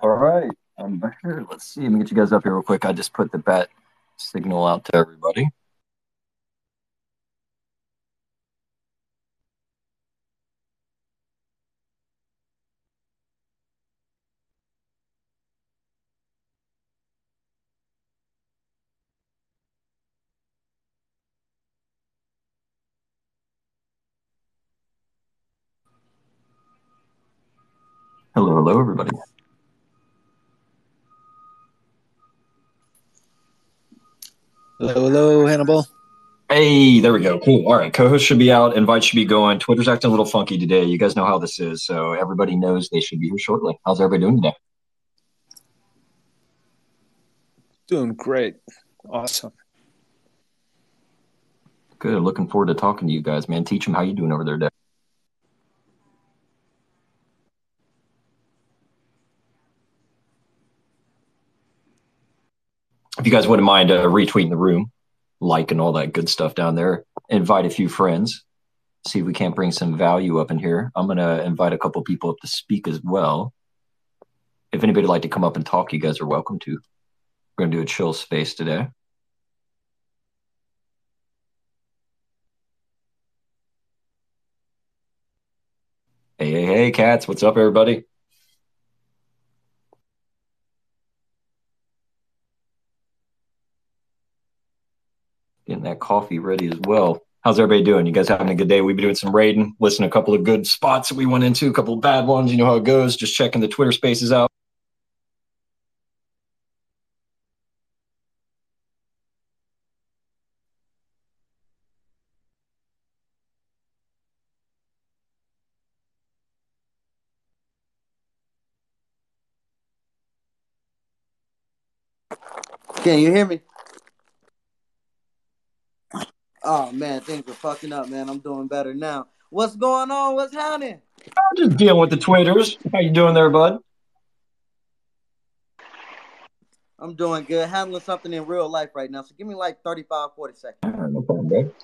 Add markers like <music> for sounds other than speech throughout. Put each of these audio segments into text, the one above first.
All right. I'm here. Let's see. Let me get you guys up here real quick. I just put the bat signal out to everybody. Hello, hello, everybody. Hello, hello, Hannibal. Hey, there we go. Cool. All right. Co-host should be out. Invite should be going. Twitter's acting a little funky today. You guys know how this is, so everybody knows they should be here shortly. How's everybody doing today? Doing great. Awesome. Good. Looking forward to talking to you guys, man. Teach them how you doing over there today. If you guys wouldn't mind uh, retweeting the room, liking all that good stuff down there, invite a few friends, see if we can't bring some value up in here. I'm gonna invite a couple people up to speak as well. If anybody would like to come up and talk, you guys are welcome to. We're gonna do a chill space today. Hey, hey, hey, cats! What's up, everybody? Getting that coffee ready as well. How's everybody doing? You guys having a good day? We've been doing some raiding, listening a couple of good spots that we went into, a couple of bad ones. You know how it goes. Just checking the Twitter spaces out. Can you hear me? Oh man, things are fucking up, man. I'm doing better now. What's going on? What's happening? I'm just dealing with the twitters. How you doing there, bud? I'm doing good. Handling something in real life right now. So give me like 35, 40 seconds. No problem, bud.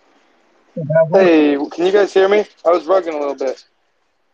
Hey, can you guys hear me? I was rugging a little bit.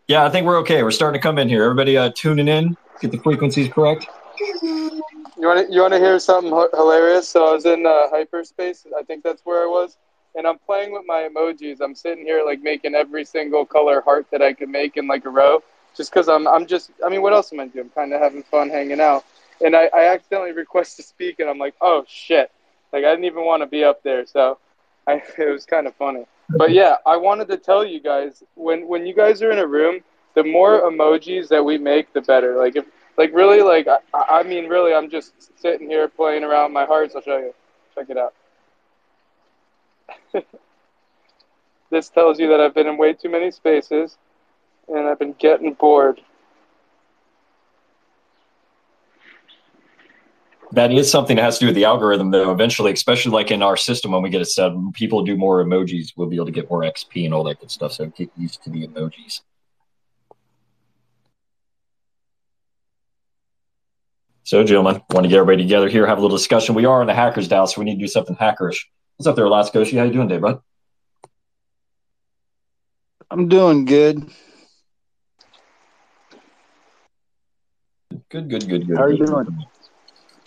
Yeah, I think we're okay. We're starting to come in here. Everybody uh, tuning in. Get the frequencies correct. You want to you want to hear something h- hilarious? So I was in uh, hyperspace. I think that's where I was, and I'm playing with my emojis. I'm sitting here like making every single color heart that I could make in like a row, just because I'm I'm just. I mean, what else am I doing? I'm kind of having fun hanging out, and I, I accidentally <laughs> request to speak, and I'm like, oh shit! Like I didn't even want to be up there, so <laughs> I it was kind of funny. But yeah, I wanted to tell you guys when when you guys are in a room, the more emojis that we make, the better. Like if like really like I, I mean really, I'm just sitting here playing around my hearts. I'll show you. Check it out. <laughs> this tells you that I've been in way too many spaces, and I've been getting bored. That is something that has to do with the algorithm, though. Eventually, especially like in our system, when we get it set, people do more emojis, we'll be able to get more XP and all that good stuff. So get used to the emojis. So, gentlemen, want to get everybody together here, have a little discussion. We are in the hackers DAO, so we need to do something hackerish. What's up there, Alaskoshi? How you doing today, bud? I'm doing good. Good, good, good, good. How are you good. doing?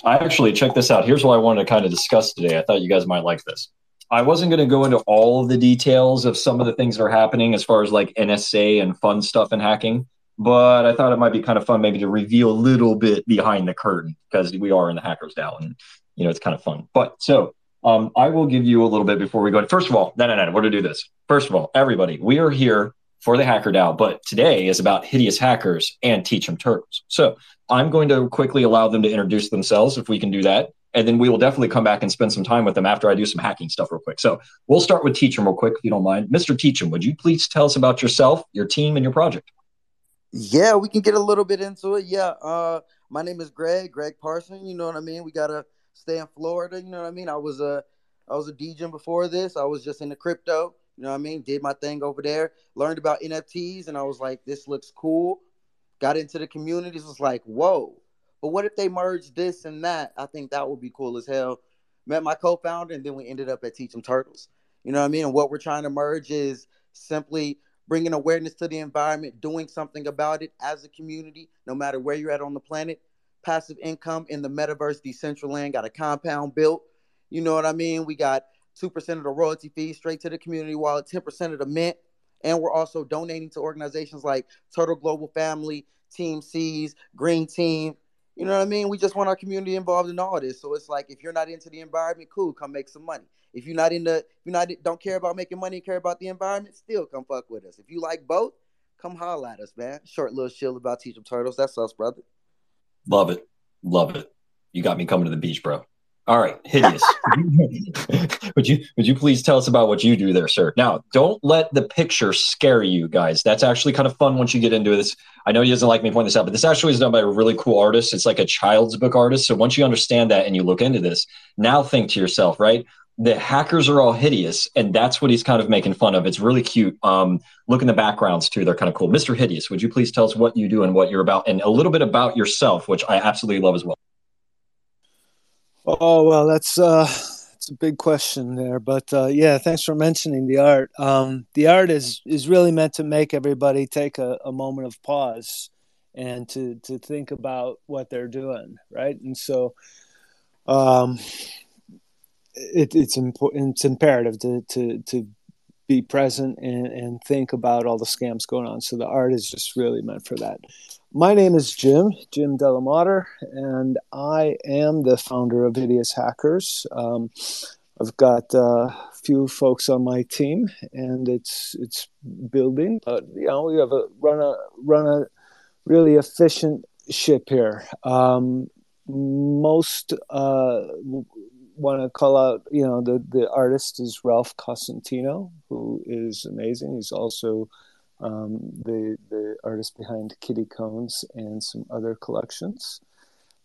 I actually check this out. Here's what I wanted to kind of discuss today. I thought you guys might like this. I wasn't going to go into all of the details of some of the things that are happening as far as like NSA and fun stuff and hacking, but I thought it might be kind of fun maybe to reveal a little bit behind the curtain because we are in the hackers DAO and you know it's kind of fun. But so um, I will give you a little bit before we go. First of all, no, no, no, we're to do this. First of all, everybody, we are here for the Hacker DAO, but today is about hideous hackers and teach them turtles. So I'm going to quickly allow them to introduce themselves if we can do that. And then we will definitely come back and spend some time with them after I do some hacking stuff real quick. So we'll start with Teachum real quick, if you don't mind. Mr. Teachum, would you please tell us about yourself, your team, and your project? Yeah, we can get a little bit into it. Yeah, uh, my name is Greg, Greg Parson. You know what I mean? We gotta stay in Florida. You know what I mean? I was a, I was a DJ before this. I was just in the crypto. You know what I mean? Did my thing over there. Learned about NFTs, and I was like, this looks cool. Got into the communities. Was like, whoa. But what if they merge this and that? I think that would be cool as hell. Met my co-founder, and then we ended up at Teach 'em Turtles. You know what I mean? And what we're trying to merge is simply bringing awareness to the environment, doing something about it as a community, no matter where you're at on the planet. Passive income in the metaverse Decentraland. Got a compound built. You know what I mean? We got 2% of the royalty fees straight to the community wallet, 10% of the mint. And we're also donating to organizations like Turtle Global Family, Team Seas, Green Team. You know what I mean? We just want our community involved in all this. So it's like if you're not into the environment, cool, come make some money. If you're not in the, you're not don't care about making money, care about the environment, still come fuck with us. If you like both, come holla at us, man. Short little chill about Teach 'em Turtles. That's us, brother. Love it. Love it. You got me coming to the beach, bro. All right, hideous. <laughs> <laughs> would you would you please tell us about what you do there, sir? Now, don't let the picture scare you, guys. That's actually kind of fun once you get into this. I know he doesn't like me pointing this out, but this actually is done by a really cool artist. It's like a child's book artist. So once you understand that and you look into this, now think to yourself, right? The hackers are all hideous, and that's what he's kind of making fun of. It's really cute. Um, look in the backgrounds too; they're kind of cool. Mr. Hideous, would you please tell us what you do and what you're about, and a little bit about yourself, which I absolutely love as well. Oh well, that's uh, a big question there, but uh, yeah, thanks for mentioning the art. Um, the art is is really meant to make everybody take a, a moment of pause and to to think about what they're doing, right? And so, um, it, it's important. It's imperative to to to be present and, and think about all the scams going on. So the art is just really meant for that. My name is Jim, Jim Delamater, and I am the founder of Hideous Hackers. Um, I've got uh, a few folks on my team, and it's it's building. But you know, we have a run a run a really efficient ship here. Um, most uh, want to call out, you know, the the artist is Ralph Cosentino, who is amazing. He's also um, the the artist behind Kitty Cones and some other collections.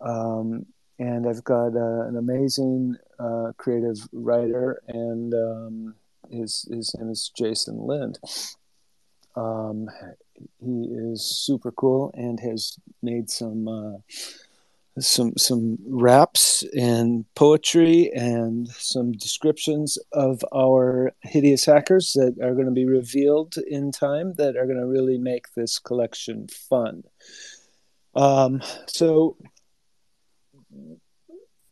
Um, and I've got uh, an amazing uh, creative writer, and um, his his name is Jason Lind. Um, he is super cool and has made some uh, some some raps and poetry and some descriptions of our hideous hackers that are going to be revealed in time that are going to really make this collection fun. Um, so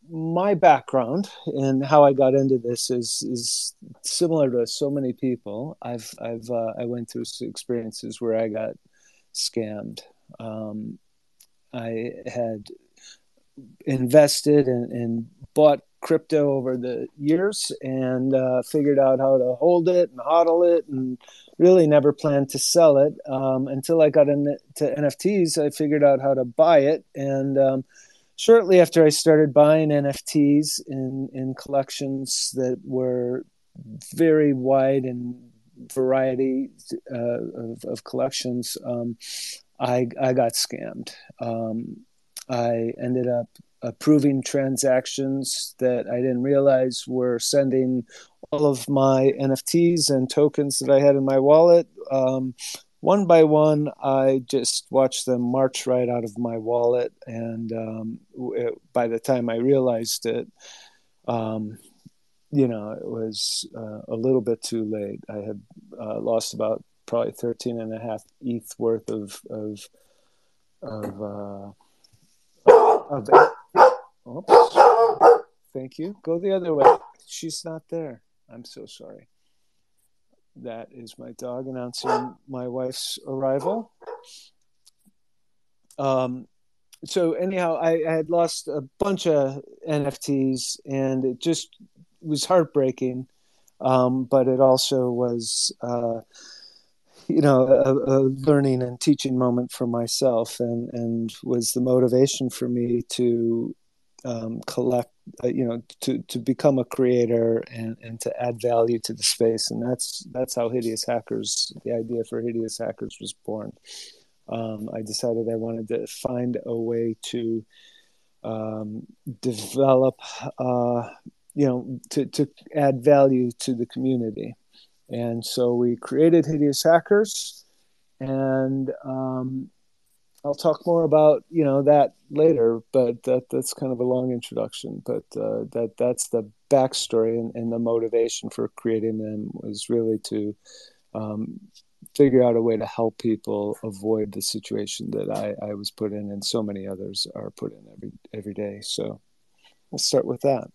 my background and how I got into this is is similar to so many people. I've I've uh, I went through experiences where I got scammed. Um, I had invested and, and bought crypto over the years and uh, figured out how to hold it and hodl it and really never planned to sell it um, until I got into NFTs. I figured out how to buy it and um, shortly after I started buying NFTs in in collections that were very wide and variety uh, of, of, collections, um, I I got scammed. Um, I ended up approving transactions that I didn't realize were sending all of my NFTs and tokens that I had in my wallet. Um, one by one, I just watched them march right out of my wallet. And um, it, by the time I realized it, um, you know, it was uh, a little bit too late. I had uh, lost about probably 13 and a half ETH worth of, of, of uh, of Oops. Thank you. Go the other way. She's not there. I'm so sorry. That is my dog announcing my wife's arrival. Um, so anyhow, I, I had lost a bunch of NFTs, and it just was heartbreaking. Um, but it also was. Uh, you know a, a, learning and teaching moment for myself and and was the motivation for me to um, collect uh, you know to to become a creator and and to add value to the space. And that's that's how hideous hackers the idea for hideous hackers was born. Um, i decided i wanted to find a way to um, develop uh, you know to to add value to the community and so we created Hideous Hackers, and um, I'll talk more about you know that later. But that that's kind of a long introduction. But uh, that that's the backstory and, and, the motivation for creating them was really to um, figure out a way to help people avoid the situation that I, I was put in and so many others are put in every every day. So we'll start with that.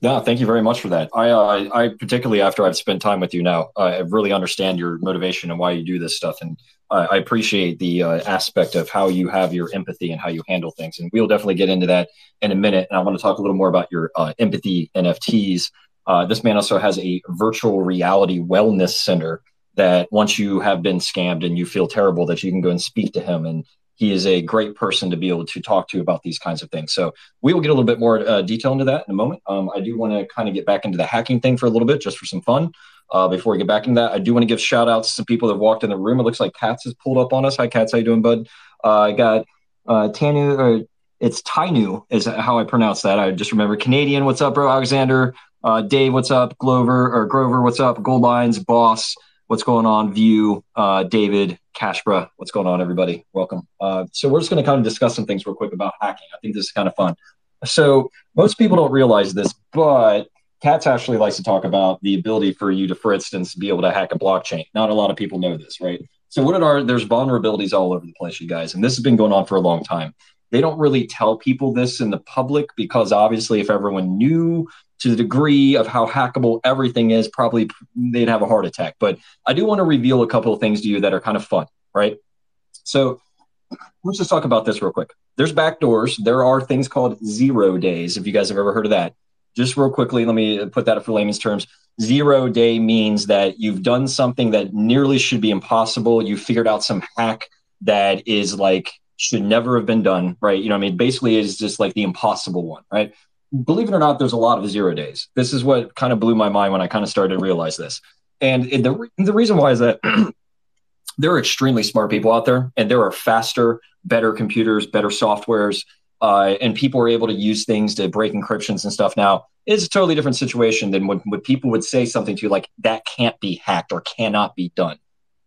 Yeah, thank you very much for that. I, uh, I particularly after I've spent time with you now, I really understand your motivation and why you do this stuff, and uh, I appreciate the uh, aspect of how you have your empathy and how you handle things. And we'll definitely get into that in a minute. And I want to talk a little more about your uh, empathy NFTs. Uh, this man also has a virtual reality wellness center that once you have been scammed and you feel terrible, that you can go and speak to him and he is a great person to be able to talk to about these kinds of things. So we will get a little bit more uh, detail into that in a moment. Um, I do want to kind of get back into the hacking thing for a little bit, just for some fun. Uh, before we get back into that, I do want to give shout outs to some people that walked in the room. It looks like Katz has pulled up on us. Hi, Katz. How you doing, bud? Uh, I got uh, Tanu, or it's Tainu is how I pronounce that. I just remember Canadian. What's up, bro? Alexander, uh, Dave. What's up? Glover or Grover. What's up? Gold Lines, Boss. What's going on? View, uh, David, Kashbra. What's going on, everybody? Welcome. Uh, so we're just going to kind of discuss some things real quick about hacking. I think this is kind of fun. So most people don't realize this, but Katz actually likes to talk about the ability for you to, for instance, be able to hack a blockchain. Not a lot of people know this, right? So what are there's vulnerabilities all over the place, you guys, and this has been going on for a long time. They don't really tell people this in the public because obviously, if everyone knew to the degree of how hackable everything is, probably they'd have a heart attack. But I do want to reveal a couple of things to you that are kind of fun, right? So let's just talk about this real quick. There's backdoors. There are things called zero days. If you guys have ever heard of that, just real quickly, let me put that for layman's terms. Zero day means that you've done something that nearly should be impossible. You figured out some hack that is like should never have been done, right? You know, I mean, basically, it's just like the impossible one, right? Believe it or not, there's a lot of zero days. This is what kind of blew my mind when I kind of started to realize this. And the, the reason why is that <clears throat> there are extremely smart people out there, and there are faster, better computers, better softwares, uh, and people are able to use things to break encryptions and stuff. Now, it's a totally different situation than when, when people would say something to you like that can't be hacked or cannot be done.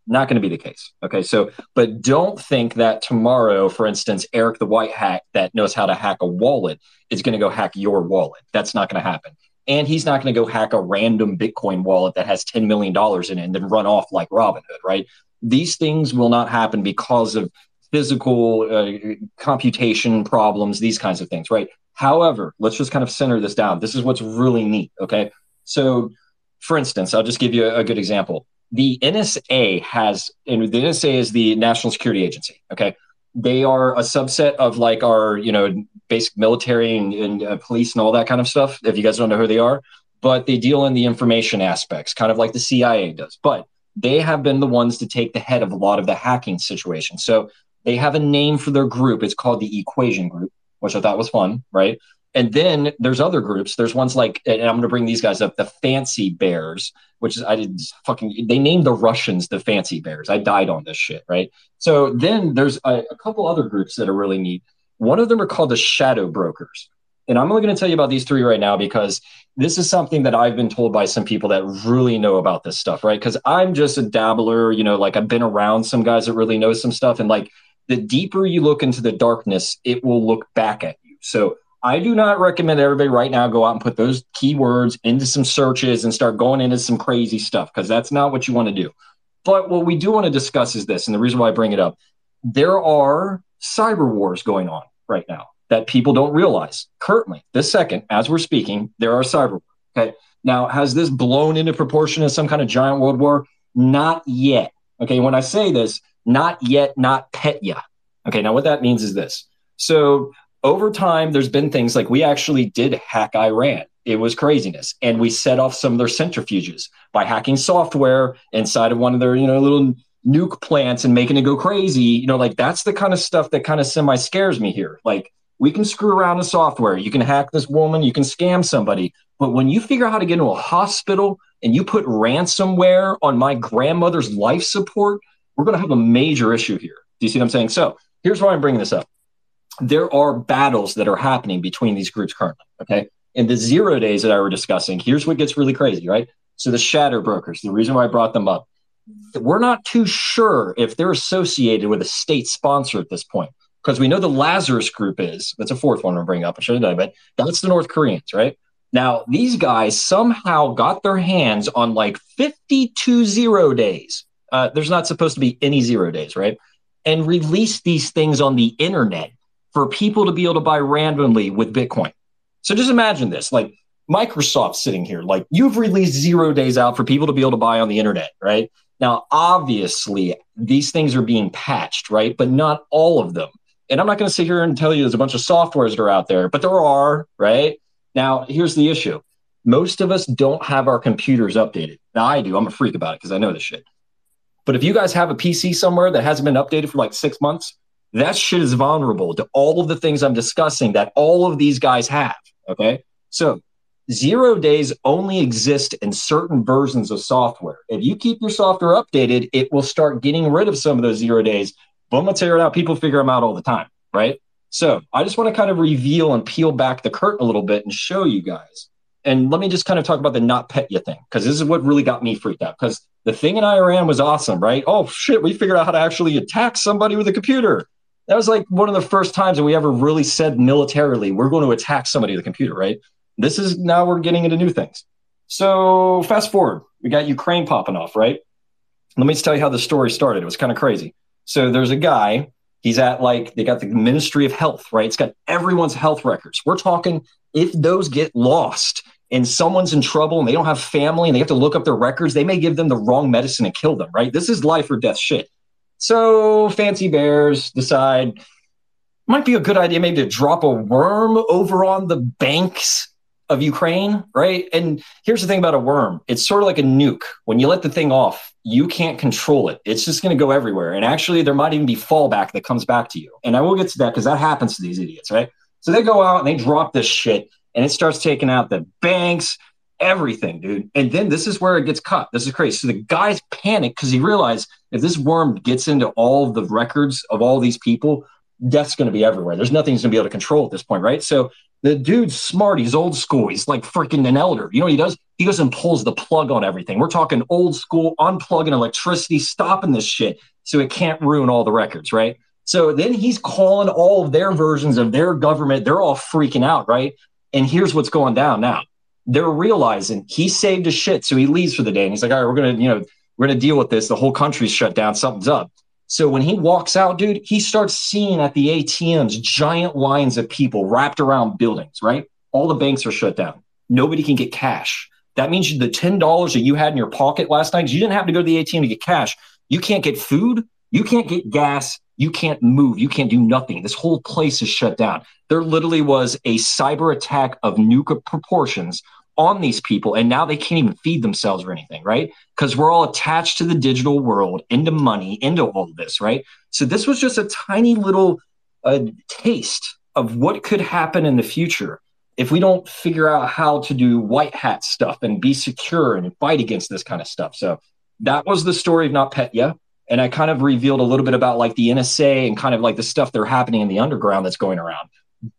Not going to be the case. Okay. So, but don't think that tomorrow, for instance, Eric the White Hat that knows how to hack a wallet is going to go hack your wallet. That's not going to happen. And he's not going to go hack a random Bitcoin wallet that has $10 million in it and then run off like Robinhood, right? These things will not happen because of physical uh, computation problems, these kinds of things, right? However, let's just kind of center this down. This is what's really neat. Okay. So, for instance, I'll just give you a good example the NSA has, and the NSA is the National Security Agency. Okay, they are a subset of like our, you know, basic military and, and uh, police and all that kind of stuff. If you guys don't know who they are, but they deal in the information aspects, kind of like the CIA does. But they have been the ones to take the head of a lot of the hacking situation. So they have a name for their group. It's called the Equation Group, which I thought was fun, right? And then there's other groups. There's ones like, and I'm going to bring these guys up, the Fancy Bears, which is I didn't fucking. They named the Russians the Fancy Bears. I died on this shit, right? So then there's a, a couple other groups that are really neat. One of them are called the Shadow Brokers. And I'm only going to tell you about these three right now because this is something that I've been told by some people that really know about this stuff, right? Because I'm just a dabbler, you know, like I've been around some guys that really know some stuff. And like the deeper you look into the darkness, it will look back at you. So I do not recommend everybody right now go out and put those keywords into some searches and start going into some crazy stuff because that's not what you want to do. But what we do want to discuss is this, and the reason why I bring it up there are cyber wars going on right now that people don't realize. Currently, this second, as we're speaking, there are cyber wars. Okay. Now, has this blown into proportion as some kind of giant world war? Not yet. Okay. When I say this, not yet, NotPetya. Okay. Now, what that means is this. So over time, there's been things like we actually did hack Iran. It was craziness. And we set off some of their centrifuges by hacking software inside of one of their, you know, little nuke plants and making it go crazy. You know, like that's the kind of stuff that kind of semi scares me here. Like we can screw around with software. You can hack this woman, you can scam somebody. But when you figure out how to get into a hospital and you put ransomware on my grandmother's life support, we're going to have a major issue here. Do you see what I'm saying? So here's why I'm bringing this up there are battles that are happening between these groups currently. Okay. In the zero days that I were discussing, here's what gets really crazy, right? So the shadow brokers, the reason why I brought them up, we're not too sure if they're associated with a state sponsor at this point because we know the Lazarus group is. That's a fourth one bring up. I should have done, but that's the North Koreans, right? Now, these guys somehow got their hands on like 52 zero days. Uh, there's not supposed to be any zero days, right? And released these things on the internet for people to be able to buy randomly with Bitcoin. So just imagine this like Microsoft sitting here, like you've released zero days out for people to be able to buy on the internet, right? Now, obviously, these things are being patched, right? But not all of them. And I'm not going to sit here and tell you there's a bunch of softwares that are out there, but there are, right? Now, here's the issue. Most of us don't have our computers updated. Now, I do. I'm a freak about it because I know this shit. But if you guys have a PC somewhere that hasn't been updated for like six months, that shit is vulnerable to all of the things I'm discussing that all of these guys have. Okay. So zero days only exist in certain versions of software. If you keep your software updated, it will start getting rid of some of those zero days. But I'm gonna tear it out. People figure them out all the time, right? So I just want to kind of reveal and peel back the curtain a little bit and show you guys. And let me just kind of talk about the NotPetya thing, because this is what really got me freaked out. Because the thing in Iran was awesome, right? Oh shit, we figured out how to actually attack somebody with a computer. That was like one of the first times that we ever really said militarily, we're going to attack somebody with a computer, right? This is now we're getting into new things. So fast forward, we got Ukraine popping off, right? Let me just tell you how the story started. It was kind of crazy. So there's a guy, he's at like, they got the Ministry of Health, right? It's got everyone's health records. We're talking if those get lost and someone's in trouble and they don't have family and they have to look up their records, they may give them the wrong medicine and kill them, right? This is life or death shit. So fancy bears decide might be a good idea maybe to drop a worm over on the banks of Ukraine, right? And here's the thing about a worm it's sort of like a nuke. When you let the thing off, you can't control it. It's just going to go everywhere. And actually, there might even be fallback that comes back to you. And I will get to that because that happens to these idiots, right? So they go out and they drop this shit and it starts taking out the banks, everything, dude. And then this is where it gets cut. This is crazy. So the guys panic because he realized if this worm gets into all the records of all these people, death's going to be everywhere. There's nothing he's going to be able to control at this point, right? So the dude's smart. He's old school. He's like freaking an elder. You know what he does? He goes and pulls the plug on everything. We're talking old school, unplugging electricity, stopping this shit so it can't ruin all the records, right? So then he's calling all of their versions of their government. They're all freaking out, right? And here's what's going down now. They're realizing he saved his shit. So he leaves for the day and he's like, all right, we're going to, you know, we're going to deal with this. The whole country's shut down. Something's up. So when he walks out, dude, he starts seeing at the ATMs giant lines of people wrapped around buildings, right? All the banks are shut down. Nobody can get cash. That means the $10 that you had in your pocket last night, you didn't have to go to the ATM to get cash. You can't get food. You can't get gas. You can't move. You can't do nothing. This whole place is shut down. There literally was a cyber attack of nuke proportions on these people and now they can't even feed themselves or anything right? Because we're all attached to the digital world into money into all of this right? So this was just a tiny little uh, taste of what could happen in the future if we don't figure out how to do white hat stuff and be secure and fight against this kind of stuff. So that was the story of NotPetya and i kind of revealed a little bit about like the nsa and kind of like the stuff that are happening in the underground that's going around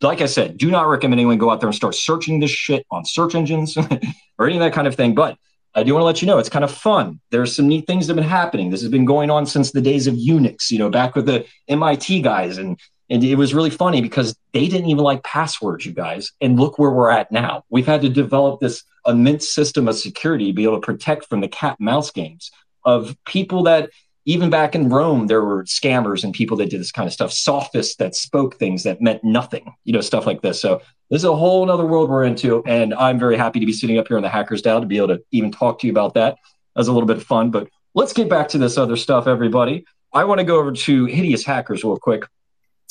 like I said, do not recommend anyone go out there and start searching this shit on search engines <laughs> or any of that kind of thing. But I do want to let you know it's kind of fun. There's some neat things that have been happening. This has been going on since the days of Unix, you know, back with the MIT guys. And, and it was really funny because they didn't even like passwords, you guys. And look where we're at now. We've had to develop this immense system of security to be able to protect from the cat mouse games of people that even back in Rome, there were scammers and people that did this kind of stuff, sophists that spoke things that meant nothing, you know, stuff like this. So this is a whole other world we're into. And I'm very happy to be sitting up here in the Hackers DAO to be able to even talk to you about that. Was a little bit of fun. But let's get back to this other stuff, everybody. I want to go over to Hideous Hackers real quick.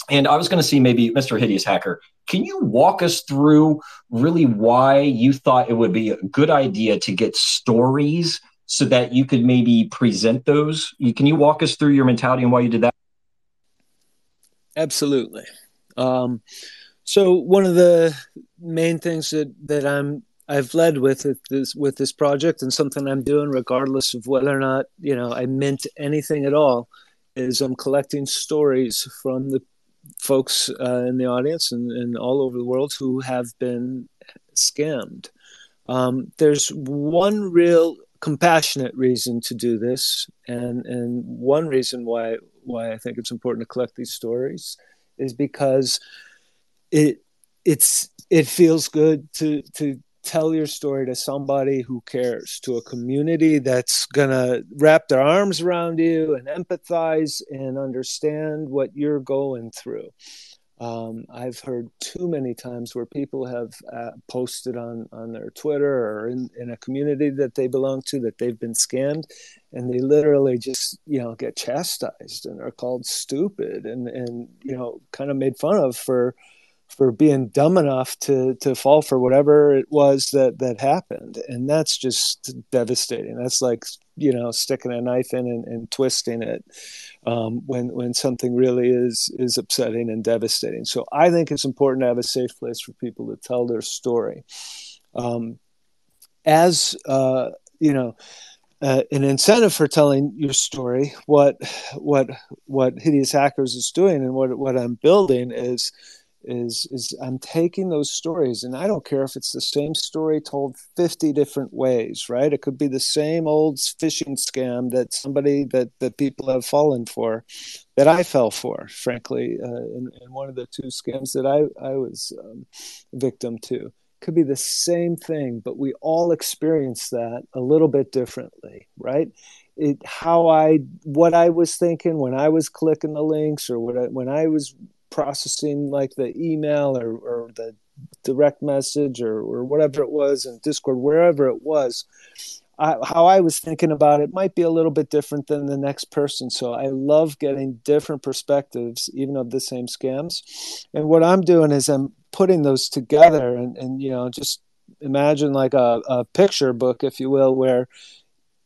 And I was going to see maybe Mr. Hideous Hacker, can you walk us through really why you thought it would be a good idea to get stories so that you could maybe present those? Can you walk us through your mentality and why you did that? Absolutely. Um, so one of the main things that that I'm I've led with this with this project and something I'm doing regardless of whether or not you know I meant anything at all is I'm collecting stories from the folks uh, in the audience and, and all over the world who have been scammed. Um, there's one real compassionate reason to do this, and and one reason why why I think it's important to collect these stories is because it it's it feels good to to tell your story to somebody who cares, to a community that's going to wrap their arms around you and empathize and understand what you're going through. Um, I've heard too many times where people have uh, posted on, on their Twitter or in, in a community that they belong to that they've been scammed, and they literally just you know get chastised and are called stupid and and you know kind of made fun of for for being dumb enough to to fall for whatever it was that that happened. And that's just devastating. That's like you know sticking a knife in and, and twisting it um, when when something really is is upsetting and devastating. So i think it's important to have a safe place for people to tell their story. Um, as uh, you know uh, an incentive for telling your story what what what hideous hackers is doing and what what i'm building is is is I'm taking those stories and I don't care if it's the same story told 50 different ways, right? It could be the same old phishing scam that somebody that that people have fallen for that I fell for, frankly, uh, in, in, one of the two scams that I I was um, victim to. Could be the same thing, but we all experience that a little bit differently, right? It, how I what I was thinking when I was clicking the links or what I, when I was processing like the email or, or the direct message or, or whatever it was in Discord, wherever it was, I, how I was thinking about it might be a little bit different than the next person. So I love getting different perspectives, even of the same scams. And what I'm doing is I'm putting those together and, and you know, just imagine like a, a picture book, if you will, where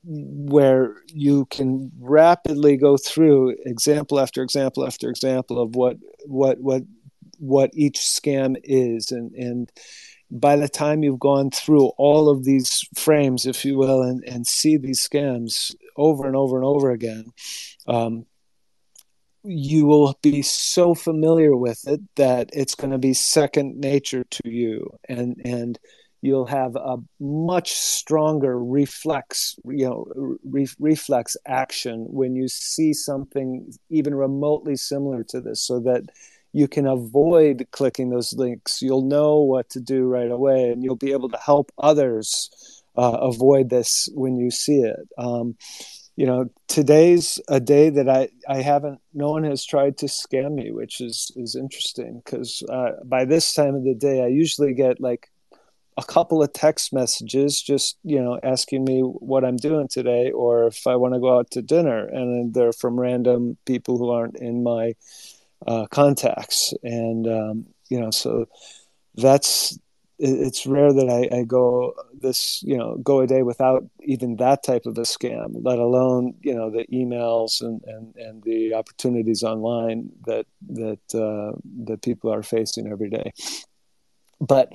where you can rapidly go through example after example after example of what what what what each scam is. And and by the time you've gone through all of these frames if you will and, and see these scams over and over and over again um, you will be so familiar with it that it's going to be second nature to you. And and you'll have a much stronger reflex you know re- reflex action when you see something even remotely similar to this so that you can avoid clicking those links. You'll know what to do right away and you'll be able to help others uh, avoid this when you see it. Um, you know today's a day that i i haven't no one has tried to scam me which is is interesting because uh, by this time of the day i usually get like a couple of text messages just you know asking me what i'm doing today or if i want to go out to dinner. And they're from random people who aren't in my uh, contacts. And um, you know so that's it's rare that I, I, go this you know go a day without even that type of a scam let alone you know the emails and and, and the opportunities online that that uh, that people are facing every day. But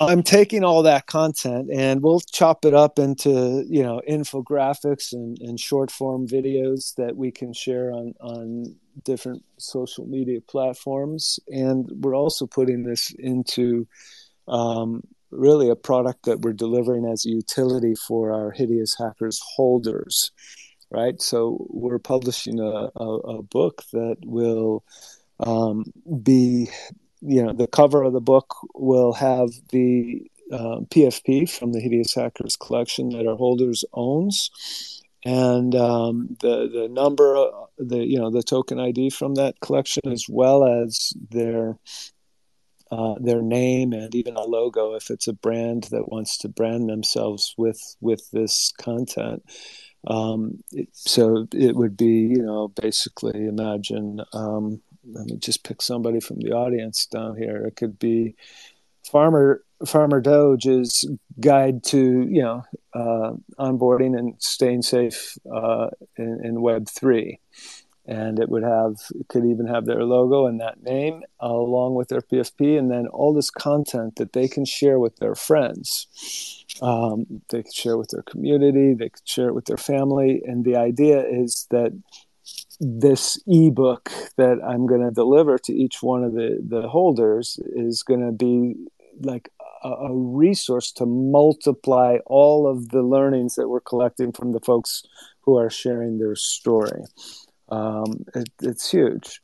I'm taking all that content and we'll chop it up into you know infographics and, and short form videos that we can share on on different social media platforms. And we're also putting this into um, really a product that we're delivering as a utility for our hideous hackers holders right? So we're publishing a, a, a book that will um, be you know the cover of the book will have the PFP from the Hideous Hackers collection that our holders owns, and um, the the number, the you know the token ID from that collection, as well as their uh, their name and even a logo if it's a brand that wants to brand themselves with with this content. Um, it, so it would be you know basically imagine um, let me just pick somebody from the audience down here. It could be Farmer Farmer Doge's guide to you know uh, onboarding and staying safe uh, in, in, Web three, and it would have it could even have their logo and that name uh, along with their PFP, and then all this content that they can share with their friends. Um, they could share with their community. They could share it with their family, and the idea is that this ebook that I'm going to deliver to each one of the, the holders is going to be like a, a, resource to multiply all of the learnings that we're collecting from the folks who are sharing their story. Um, it, it's huge.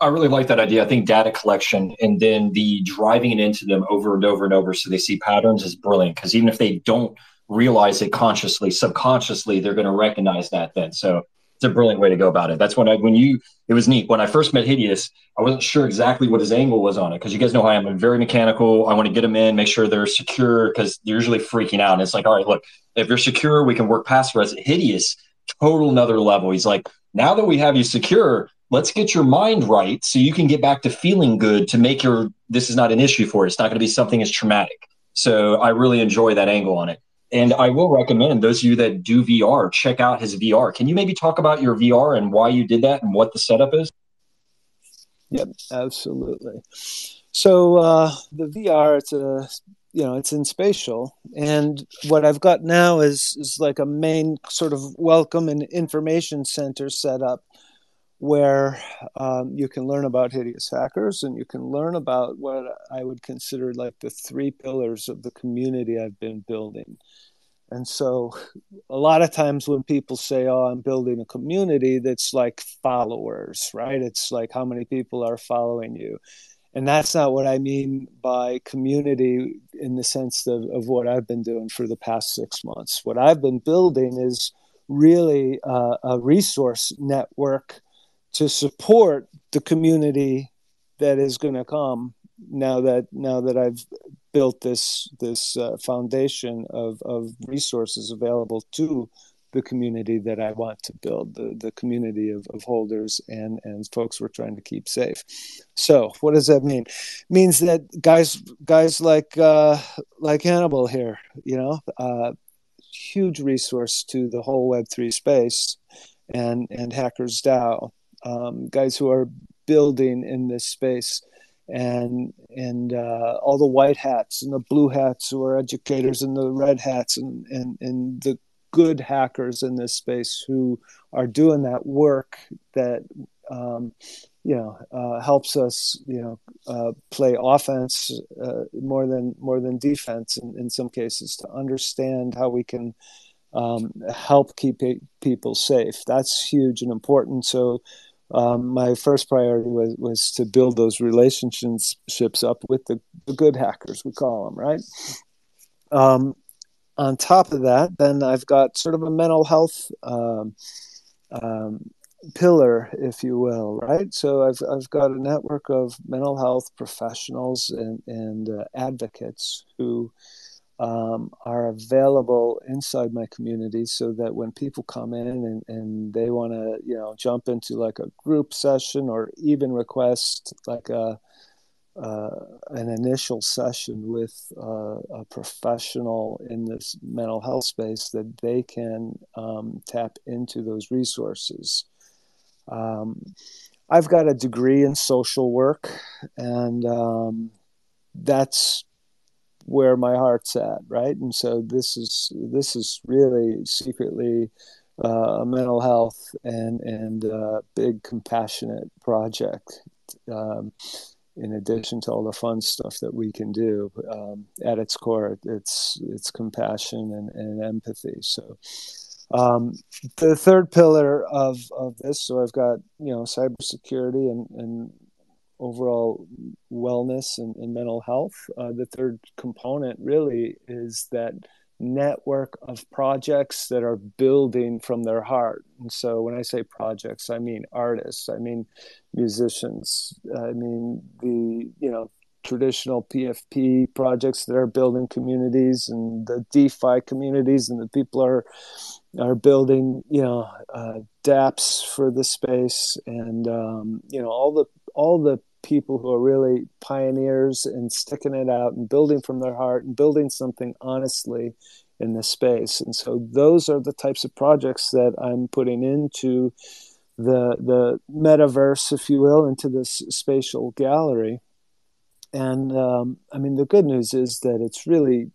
I really like that idea. I think data collection and then the driving it into them over and over and over so they see patterns is brilliant because even if they don't realize it consciously, subconsciously, they're going to recognize that then. So it's a brilliant way to go about it. That's when I, when you, it was neat. When I first met Hideous, I wasn't sure exactly what his angle was on it because you guys know how I am. I'm very mechanical. I want to get them in, make sure they're secure because they're usually freaking out. And it's like, all right, look, if you're secure, we can work past the. Hideous, total another level. He's like, now that we have you secure, let's get your mind right so you can get back to feeling good to make your this is not an issue for you. It's not going to be something as traumatic. So I really enjoy that angle on it. And I will recommend those of you that do VR, check out his VR. Can you maybe talk about your VR and why you did that and what the setup is? Yep, absolutely. So uh, the VR, it's a you know it's in spatial, and what I've got now is is like a main sort of welcome and information center set up where um, you can learn about hideous hackers and you can learn about what I would consider like the three pillars of the community I've been building. And so, a lot of times when people say, Oh, I'm building a community, that's like followers, right? It's like how many people are following you. And that's not what I mean by community in the sense of, of what I've been doing for the past six months. What I've been building is really a, a resource network to support the community that is going to come now that now that I've built this this uh, foundation of of resources available to the community that I want to build, the, the community of, of holders and, and folks we're trying to keep safe. So what does that mean? It means that guys guys like uh, like Hannibal here, you know, uh, huge resource to the whole Web three space and and Hackers DAO um, guys who are building in this space. And and uh, all the white hats and the blue hats who are educators and the red hats and, and, and the good hackers in this space who are doing that work that um, you know uh, helps us you know uh, play offense uh, more than more than defense in, in some cases to understand how we can um, help keep people safe. That's huge and important. So um, my first priority was, was to build those relationships up with the, the good hackers, we call them, right? Um, on top of that, then I've got sort of a mental health um, um, pillar, if you will, right? So I've, I've got a network of mental health professionals and, and uh, advocates who um, are available inside my community so that when people come in and, and they want to you know jump into like a group session or even request like a uh, an initial session with uh, a professional in this mental health space that they can um, tap into those resources. Um, I've got a degree in social work, and um, that's where my heart's at, right? And so this is this is really secretly uh, a mental health and and uh, big compassionate project. Um, in addition to all the fun stuff that we can do, um, at its core, it's it's compassion and, and empathy. So. Um, the third pillar of, of this, so I've got you know cybersecurity and, and overall wellness and, and mental health. Uh, the third component really is that network of projects that are building from their heart. And so when I say projects, I mean artists, I mean musicians, I mean the, you know, traditional PFP projects that are building communities and the DeFi communities and the people are are building, you know, uh, dApps for the space and um, you know all the all the people who are really pioneers and sticking it out and building from their heart and building something honestly in this space. And so those are the types of projects that I'm putting into the the metaverse, if you will, into this spatial gallery. And um, I mean, the good news is that it's really,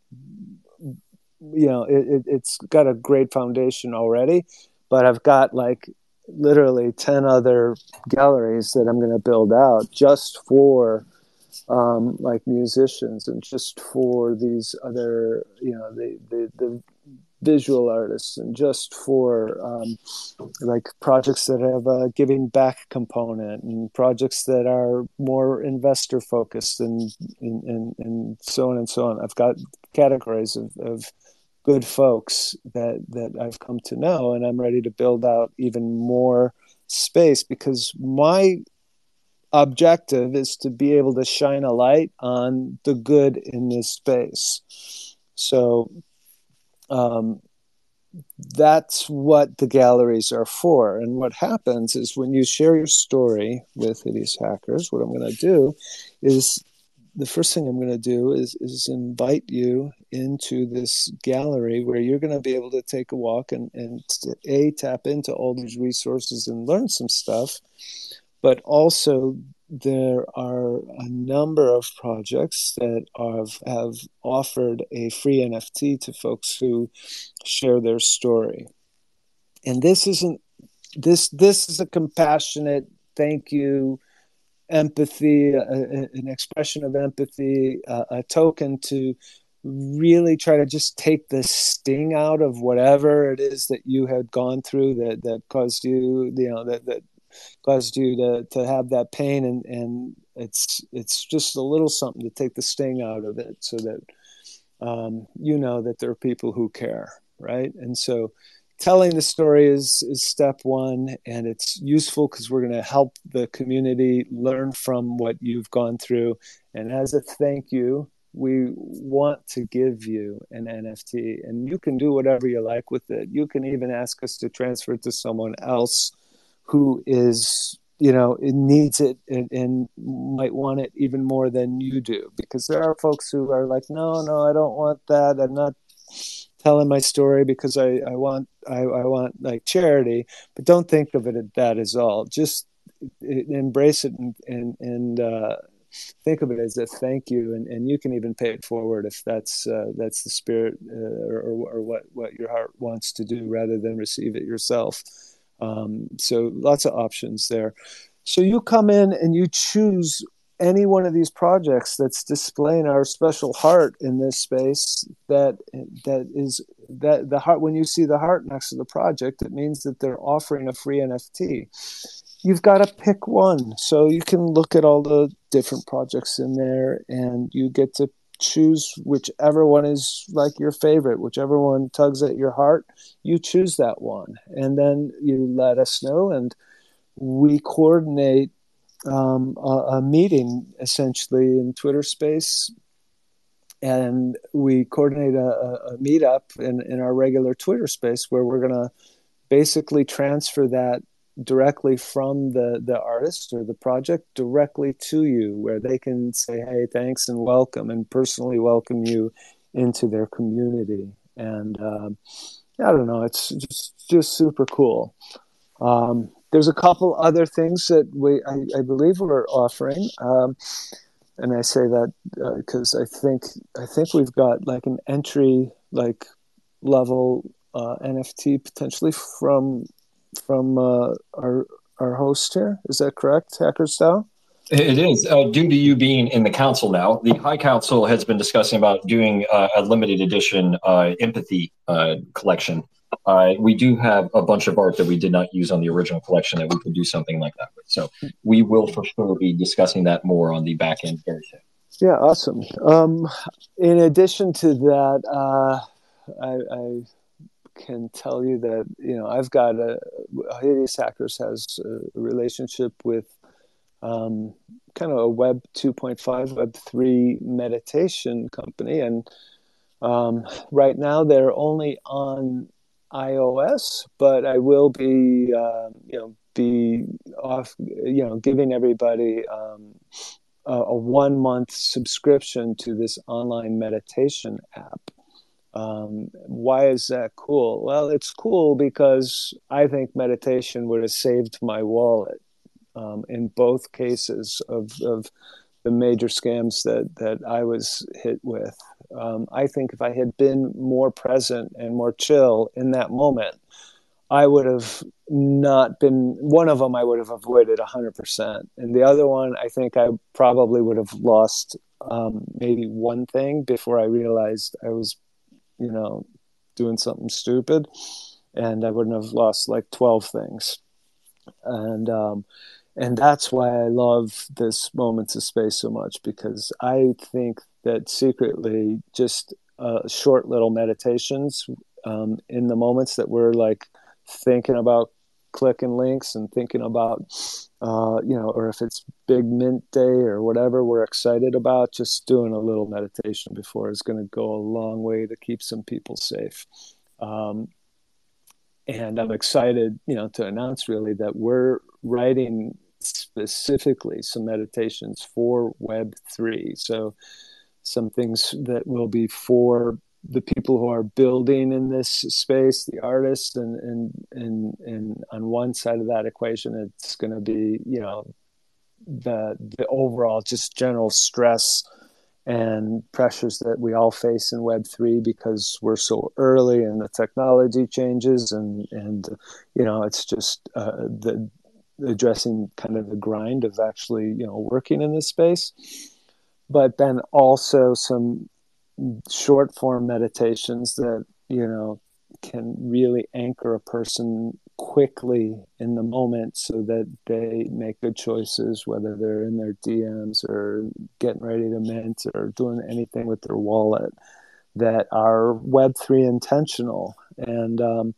you know, it, it, it's got a great foundation already. But I've got like literally 10 other galleries that I'm going to build out just for um, like musicians and just for these other, you know, the, the, the visual artists and just for um, like projects that have a giving back component and projects that are more investor focused and, and, and, and so on and so on. I've got categories of, of good folks that, that I've come to know, and I'm ready to build out even more space because my objective is to be able to shine a light on the good in this space. So um, that's what the galleries are for. And what happens is when you share your story with Hideous Hackers, what I'm going to do is the first thing I'm going to do is, is invite you into this gallery where you're going to be able to take a walk and, and a tap into all these resources and learn some stuff but also there are a number of projects that have, have offered a free NFT to folks who share their story. And this isn't this this is a compassionate thank you empathy a, a, an expression of empathy a, a token to really try to just take the sting out of whatever it is that you had gone through that that caused you you know that that caused you to to have that pain. And and it's it's just a little something to take the sting out of it so that um, you know that there are people who care right? And so telling the story is is step one and it's useful because we're going to help the community learn from what you've gone through. And as a thank you we want to give you an nft and you can do whatever you like with it. You can even ask us to transfer it to someone else who is you know it needs it and, and, might want it even more than you do because there are folks who are like no no i don't want that. I'm not telling my story because i, I want I, I want like charity but don't think of it that as all just embrace it and and, and uh, think of it as a thank you and, and you can even pay it forward if that's uh, that's the spirit uh, or, or what what your heart wants to do rather than receive it yourself um, so lots of options there. So you come in and you choose any one of these projects that's displaying our special heart in this space that that is that the heart when you see the heart next to the project it means that they're offering a free nft you've got to pick one so you can look at all the different projects in there and you get to choose whichever one is like your favorite, whichever one tugs at your heart, you choose that one. And then you let us know, and we coordinate um, a, a, meeting essentially in Twitter space. And we coordinate a, a meetup in, in our regular Twitter space where we're going to basically transfer that directly from the the artist or the project directly to you where they can say hey thanks and welcome and personally welcome you into their community and um, i don't know it's just just super cool um, there's a couple other things that we i, I believe we're offering um, and i say that because uh, i think i think we've got like an entry like level uh, nft potentially from from uh, our our host here. Is that correct, Hacker? It is. Uh, due to you being in the council now, the High Council has been discussing about doing uh, a limited edition uh, empathy uh, collection. We do have a bunch of art that we did not use on the original collection that we could do something like that with. So we will for sure be discussing that more on the back end very soon. Yeah, awesome. Um, in addition to that, uh, I, I can tell you that you know I've got a Hideous Hackers has a relationship with um, kind of a Web 2.5, Web 3 meditation company, and um, right now they're only on iOS, but I will be uh, you know be off you know giving everybody um, a, a one month subscription to this online meditation app um, why is that cool? Well, it's cool because I think meditation would have saved my wallet um, in both cases of, of the major scams that, that I was hit with. Um, I think if I had been more present and more chill in that moment, I would have not been one of them. I would have avoided hundred percent, and the other one, I think I probably would have lost um, maybe one thing before I realized I was you know, doing something stupid, and I wouldn't have lost like twelve things, and um, and that's why I love this moments of space so much because I think that secretly just uh, short little meditations um, in the moments that we're like thinking about clicking links and thinking about uh, you know or if it's big mint day or whatever we're excited about just doing a little meditation before is going to go a long way to keep some people safe. Um, and i'm excited you know to announce really that we're writing specifically some meditations for web 3 so some things that will be for the people who are building in this space, the artists, and and and and on one side of that equation, it's going to be you know the the overall just general stress and pressures that we all face in Web three because we're so early and the technology changes and and you know it's just uh, the addressing kind of the grind of actually you know working in this space, but then also some short form meditations that you know can really anchor a person quickly in the moment so that they make good choices whether they're in their dms or getting ready to mint or doing anything with their wallet that are web3 intentional. And um,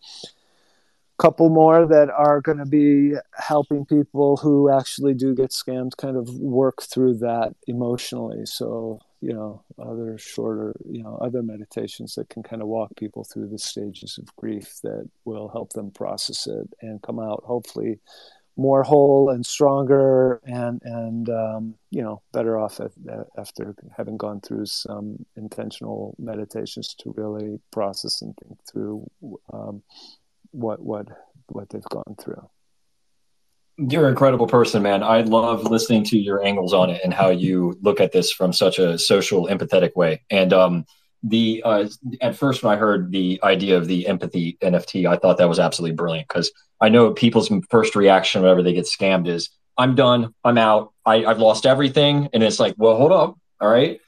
couple more that are going to be helping people who actually do get scammed kind of work through that emotionally. So you know other shorter you know other meditations that can kind of walk people through the stages of grief that will help them process it and come out hopefully more whole and stronger and and um, you know better off after having gone through some intentional meditations to really process and think through um, what what what they've gone through you're an incredible person, man. I love listening to your angles on it and how you look at this from such a social, empathetic way. And um, the uh, at first when I heard the idea of the empathy NFT, I thought that was absolutely brilliant because I know people's first reaction whenever they get scammed is, "I'm done, I'm out, I, I've lost everything," and it's like, well, hold up, all right.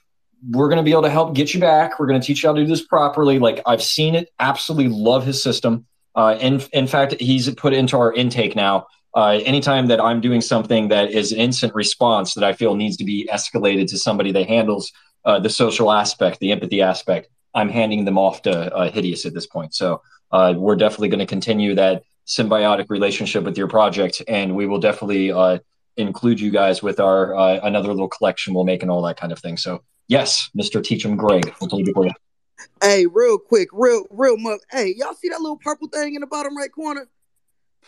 We're going to be able to help get you back. We're going to teach you how to do this properly. Like I've seen it. Absolutely love his system. Uh, in in fact, he's put into our intake now uh, anytime that I'm doing something that is an instant response that I feel needs to be escalated to somebody that handles uh, the social aspect, the empathy aspect, I'm handing them off to uh, Hideous at this point. So uh, we're definitely going to continue that symbiotic relationship with your project, and we will definitely uh, include you guys with our uh, another little collection we'll make and all that kind of thing. So yes, Mr. Teach'em Greg, we'll for you. Hey, real quick, real, real, much. hey, y'all see that little purple thing in the bottom right corner?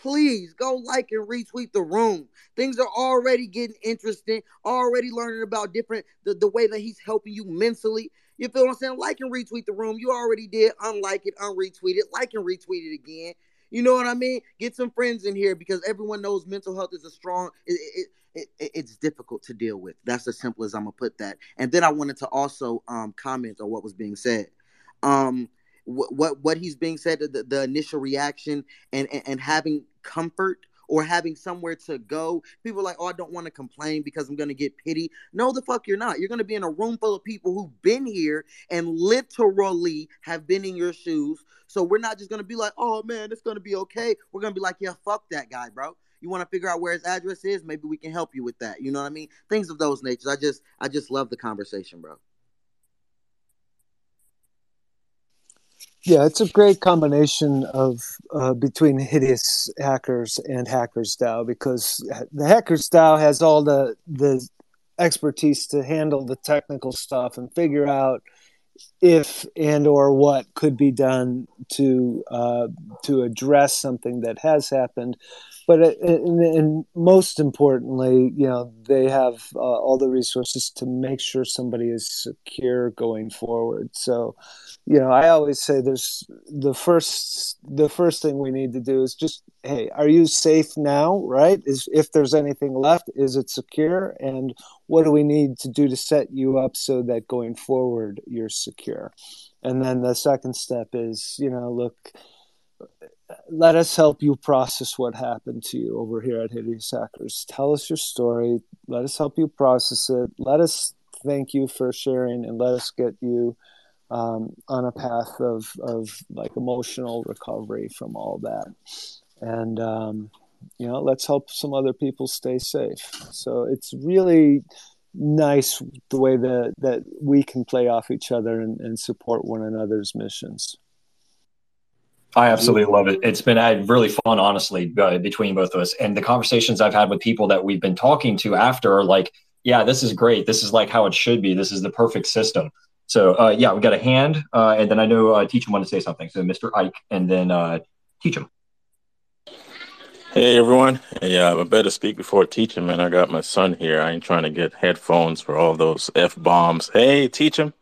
please go like and retweet the room. Things are already getting interesting, already learning about different the, the way that he's helping you mentally. You feel what I'm saying? Like and retweet the room. You already did. Unlike it, unretweet it, like and retweet it again. You know what I mean? Get some friends in here because everyone knows mental health is a strong. It, it, it, it's difficult to deal with. That's as simple as I'm gonna put that. And then I wanted to also um, comment on what was being said. Um, what what, he's being said, the, the initial reaction, and, and and having comfort or having somewhere to go. People are like, oh, I don't want to complain because I'm going to get pity. No, the fuck you're not. You're going to be in a room full of people who've been here and literally have been in your shoes. So we're not just going to be like, oh man, it's going to be okay. We're going to be like, yeah, fuck that guy, bro. You want to figure out where his address is? Maybe we can help you with that. You know what I mean? Things of those natures. I just, I just love the conversation, bro. Yeah, it's a great combination of uh, between hideous hackers and hackers DAO because the hackers DAO has all the the expertise to handle the technical stuff and figure out if and or what could be done to uh, to address something that has happened but uh, and, and, most importantly, you know, they have uh, all the resources to make sure somebody is secure going forward. So, you know, I always say there's the first the first thing we need to do is just hey, are you safe now? Right? Is if there's anything left, is it secure? And what do we need to do to set you up so that going forward you're secure? And then the second step is, you know, look let us help you process what happened to you over here at Hideous Hackers. Tell us your story. Let us help you process it. Let us thank you for sharing and let us get you um, on a path of of like emotional recovery from all that, and um, you know, let's help some other people stay safe. So it's really nice the way that that we can play off each other and, and support one another's missions. I absolutely love it. It's been really fun, honestly, uh, between both of us. And the conversations I've had with people that we've been talking to after are like, yeah, this is great. This is like how it should be. This is the perfect system. So, uh, yeah, we got a hand. Uh, and then I know uh, Teach 'em want to say something. So, Mr. Ike, and then uh, Teach 'em. Hey everyone. Yeah, I better speak before Teach 'em, man. I got my son here. I ain't trying to get headphones for all those F bombs. Hey, Teach 'em.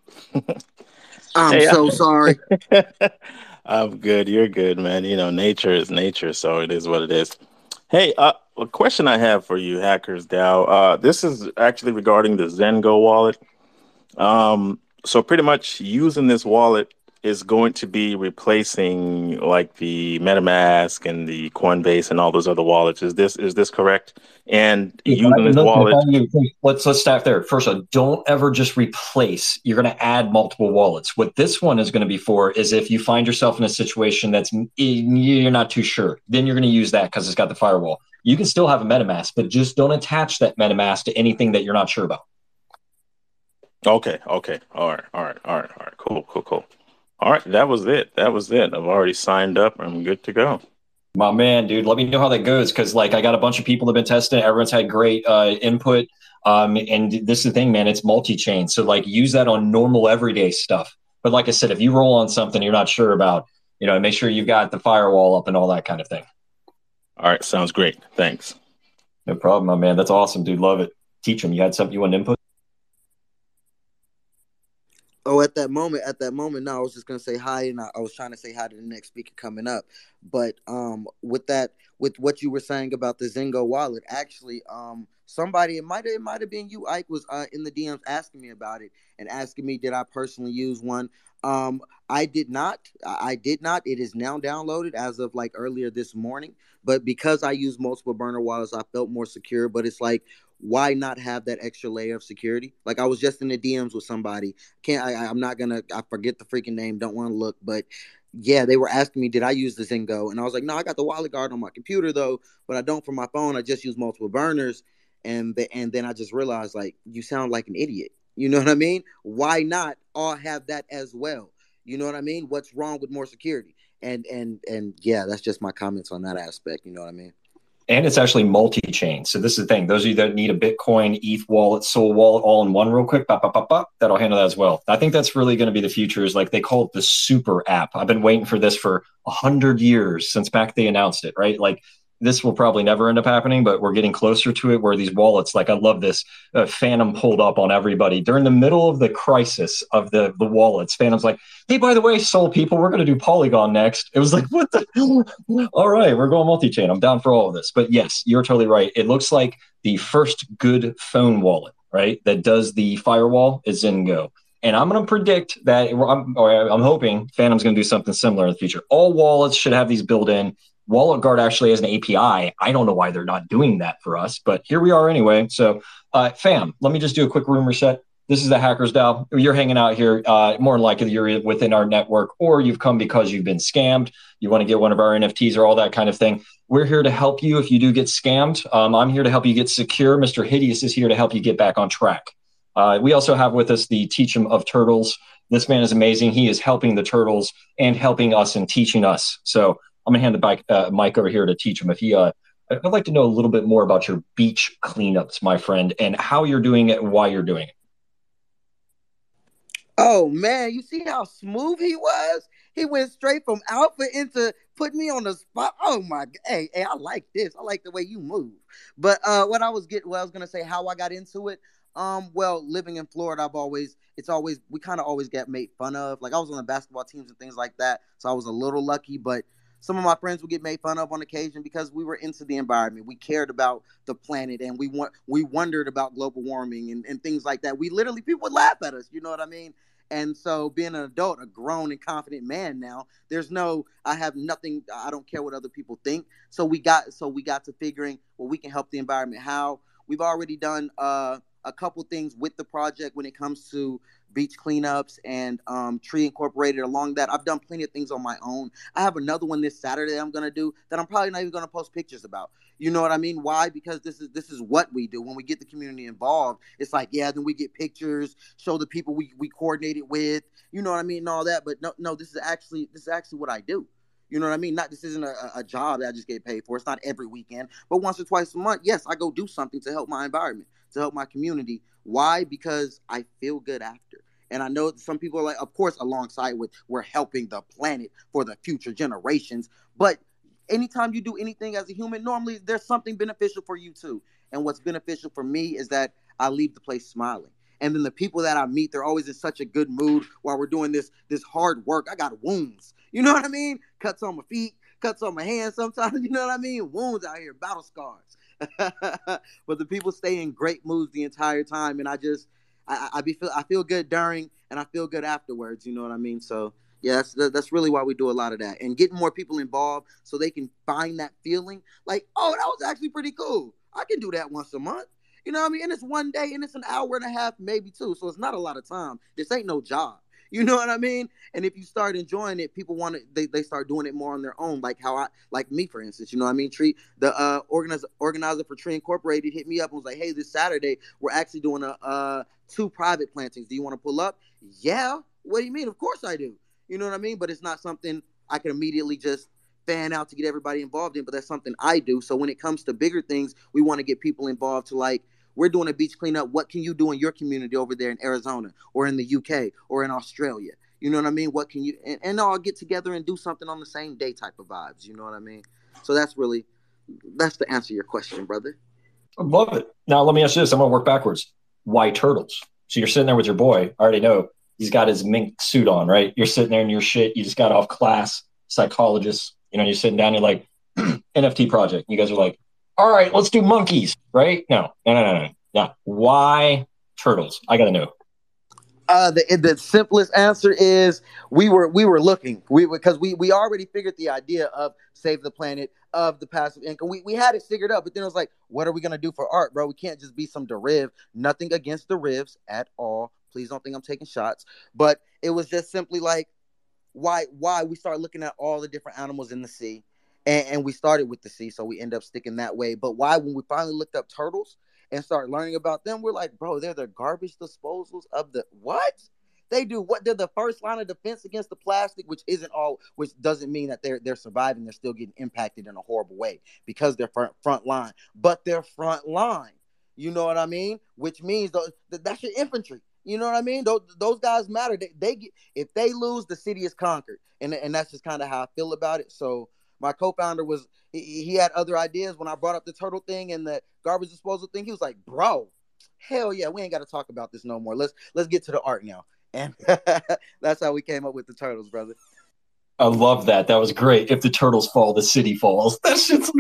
I'm hey, so I- sorry. <laughs> I'm good. You're good, man. You know, nature is nature, so it is what it is. Hey, uh, a question I have for you, Hackers DAO. Uh, this is actually regarding the Zengo wallet. Um, so pretty much using this wallet is going to be replacing like the MetaMask and the Coinbase and all those other wallets. Is this is this correct? And yeah, using this wallet, let's let's start there. First, of all, don't ever just replace. You're going to add multiple wallets. What this one is going to be for is if you find yourself in a situation that's eh, you're not too sure, then you're going to use that because it's got the firewall. You can still have a MetaMask, but just don't attach that MetaMask to anything that you're not sure about. Okay. Okay. All right. All right. All right. All right. Cool. Cool. Cool. All right, that was it. That was it. I've already signed up. I'm good to go. My man, dude, let me know how that goes because, like, I got a bunch of people that have been testing. Everyone's had great uh, input. Um, and this is the thing, man. It's multi-chain, so like, use that on normal everyday stuff. But like I said, if you roll on something you're not sure about, you know, make sure you've got the firewall up and all that kind of thing. All right, sounds great. Thanks. No problem, my man. That's awesome, dude. Love it. Teach 'em. You had something you want to input? Oh, at that moment, at that moment, no, I was just gonna say hi, and I, I, was trying to say hi to the next speaker coming up. But um, with that, with what you were saying about the Zengo wallet, actually, um, somebody it might it might have been you, Ike, was uh, in the DMs asking me about it and asking me did I personally use one. Um, I did not. I did not. It is now downloaded as of like earlier this morning. But because I use multiple burner wallets, I felt more secure. But it's like why not have that extra layer of security? Like I was just in the DMs with somebody. Can't I? I'm not gonna. I forget the freaking name. Don't want to look, but yeah, they were asking me, did I use the Zengo? And I was like, no, I got the wallet guard on my computer though, but I don't for my phone. I just use multiple burners. And the, and then I just realized like you sound like an idiot. You know what I mean? Why not all have that as well? You know what I mean? What's wrong with more security? And and and yeah, that's just my comments on that aspect. You know what I mean? And it's actually multi-chain. So this is the thing. Those of you that need a Bitcoin, ETH wallet, Sol wallet, all in one, real quick, bop, bop, bop, bop, that'll handle that as well. I think that's really going to be the future. Is like they call it the super app. I've been waiting for this for a hundred years since back they announced it. Right, like this will probably never end up happening, but we're getting closer to it where these wallets, like I love this, uh, Phantom pulled up on everybody during the middle of the crisis of the, the wallets. Phantom's like, hey, by the way, Sol people, we're going to do Polygon next. It was like, what the hell? <laughs> All right, we're going multi chain. I'm down for all of this. But yes, you're totally right. It looks like the first good phone wallet, right, that does the firewall is Zengo. And I'm going to predict that, I'm, or I'm hoping Phantom's going to do something similar in the future. All wallets should have these built in Wallet Guard actually has an API. I don't know why they're not doing that for us, but here we are anyway. So, uh, fam, let me just do a quick room reset. This is the Hackers DAO. You're hanging out here. Uh, more than likely, you're within our network, or you've come because you've been scammed. You want to get one of our NFTs or all that kind of thing. We're here to help you if you do get scammed. Um, I'm here to help you get secure. Mr. Hideous is here to help you get back on track. Uh, we also have with us the Teach 'em of Turtles. This man is amazing. He is helping the turtles and helping us and teaching us. So I'm gonna hand the bike, uh, mic over here to Teach 'em. If he, uh, I'd like to know a little bit more about your beach cleanups, my friend, and how you're doing it and why you're doing it. Oh man, you see how smooth he was? He went straight from alpha into put me on the spot. Oh my, hey, hey, I like this. I like the way you move. But uh, what I was getting, what I was gonna say, how I got into it. Um, well, living in Florida, I've always, it's always, we kind of always get made fun of. Like I was on the basketball teams and things like that, so I was a little lucky. But some of my friends would get made fun of on occasion because we were into the environment. We cared about the planet and we want we wondered about global warming and, and things like that. We literally people would laugh at us, you know what I mean? And so being an adult, a grown and confident man now, there's no I have nothing I don't care what other people think. So we got so we got to figuring well we can help the environment how we've already done uh a couple things with the project when it comes to beach cleanups and um, tree incorporated along that. I've done plenty of things on my own. I have another one this Saturday I'm gonna do that I'm probably not even gonna post pictures about. You know what I mean? Why? Because this is this is what we do. When we get the community involved, it's like, yeah, then we get pictures, show the people we, we coordinated with, you know what I mean, and all that. But no, no, this is actually this is actually what I do. You know what I mean? Not this isn't a, a job that I just get paid for. It's not every weekend, but once or twice a month, yes, I go do something to help my environment, to help my community. Why? Because I feel good after. And I know some people are like, of course, alongside with we're helping the planet for the future generations. But anytime you do anything as a human, normally there's something beneficial for you too. And what's beneficial for me is that I leave the place smiling. And then the people that I meet, they're always in such a good mood while we're doing this this hard work. I got wounds. You know what I mean? Cuts on my feet, cuts on my hands sometimes, <laughs> you know what I mean? Wounds out here, battle scars. <laughs> but the people stay in great moods the entire time. And I just I, I be feel I feel good during and I feel good afterwards. You know what I mean? So yeah, that's that's really why we do a lot of that and getting more people involved so they can find that feeling like, oh, that was actually pretty cool. I can do that once a month. You know what I mean? And it's one day and it's an hour and a half, maybe two. So it's not a lot of time. This ain't no job. You know what I mean? And if you start enjoying it, people want to they, they start doing it more on their own. Like how I like me, for instance, you know what I mean? Tree the uh organizer organizer for Tree Incorporated hit me up and was like, Hey, this Saturday we're actually doing a uh two private plantings. Do you want to pull up? Yeah. What do you mean? Of course I do. You know what I mean? But it's not something I can immediately just fan out to get everybody involved in, but that's something I do. So when it comes to bigger things, we want to get people involved to like we're doing a beach cleanup. What can you do in your community over there in Arizona or in the UK or in Australia? You know what I mean? What can you and, and all get together and do something on the same day type of vibes. You know what I mean? So that's really that's the answer your question, brother. I love it. Now let me ask you this. I'm gonna work backwards. Why turtles? So you're sitting there with your boy. I already know he's got his mink suit on, right? You're sitting there in your shit. You just got off class, psychologist. You know, you're sitting down. You're like <clears throat> NFT project. You guys are like, all right, let's do monkeys, right? No, no, no, no, no. Yeah. Why turtles? I got to know. Uh, the the simplest answer is we were we were looking we because we we already figured the idea of save the planet of the passive income we, we had it figured out but then it was like what are we gonna do for art bro we can't just be some deriv nothing against derivs at all please don't think I'm taking shots but it was just simply like why why we start looking at all the different animals in the sea and, and we started with the sea so we end up sticking that way but why when we finally looked up turtles and start learning about them, we're like, bro, they're the garbage disposals of the what? They do what they're the first line of defense against the plastic, which isn't all, which doesn't mean that they're they're surviving. They're still getting impacted in a horrible way because they're front front line, but they're front line. You know what I mean? Which means those, that's your infantry. You know what I mean? Those, those guys matter. They, they get if they lose, the city is conquered, and and that's just kind of how I feel about it. So my co-founder was he, he had other ideas when I brought up the turtle thing and the garbage disposal thing. He was like, "Bro, hell yeah, we ain't got to talk about this no more. Let's let's get to the art now." And <laughs> that's how we came up with the turtles, brother. I love that. That was great. If the turtles fall, the city falls. <laughs> That shit's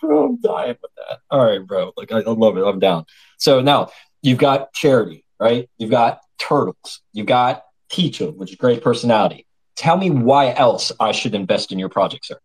bro. I'm dying with that. All right, bro. Like I, love it. I'm down. So now you've got charity, right? You've got turtles. You've got Teach which is great personality. Tell me why else I should invest in your project, sir.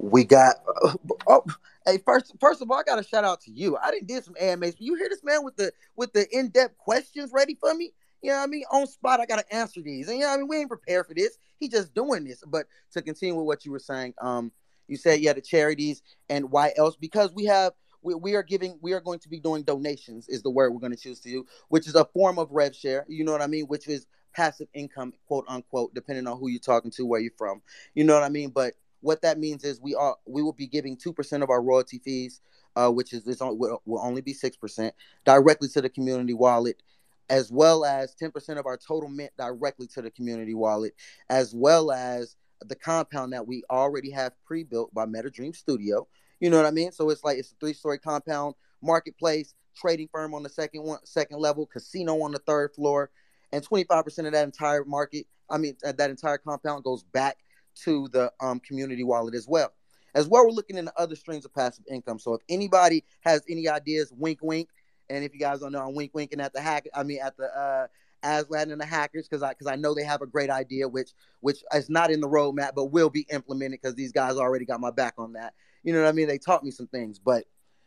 We got. Uh, oh, hey, first, first of all, I got a shout out to you. I didn't did some AMAs. You hear this man with the with the in depth questions ready for me? You know what I mean? On spot, I got to answer these. And you know I mean? We ain't prepared for this. He just doing this. But to continue with what you were saying, um, you said yeah, the charities and why else? Because we have we, we are giving we are going to be doing donations is the word we're going to choose to do, which is a form of rev share. You know what I mean? Which is passive income, quote unquote, depending on who you're talking to, where you're from. You know what I mean? But what that means is we are we will be giving two percent of our royalty fees, uh, which is this will, will only be six percent, directly to the community wallet, as well as ten percent of our total mint directly to the community wallet, as well as the compound that we already have pre-built by Meta Dream Studio. You know what I mean? So it's like it's a three-story compound, marketplace, trading firm on the second one, second level, casino on the third floor, and 25% of that entire market, I mean that entire compound goes back to the um, community wallet as well. As well, we're looking into other streams of passive income. So if anybody has any ideas, wink, wink. And if you guys don't know, I'm wink, winking at the hack. I mean, at the uh, Aslan and the hackers because I because I know they have a great idea, which which is not in the roadmap, but will be implemented because these guys already got my back on that. You know what I mean? They taught me some things, but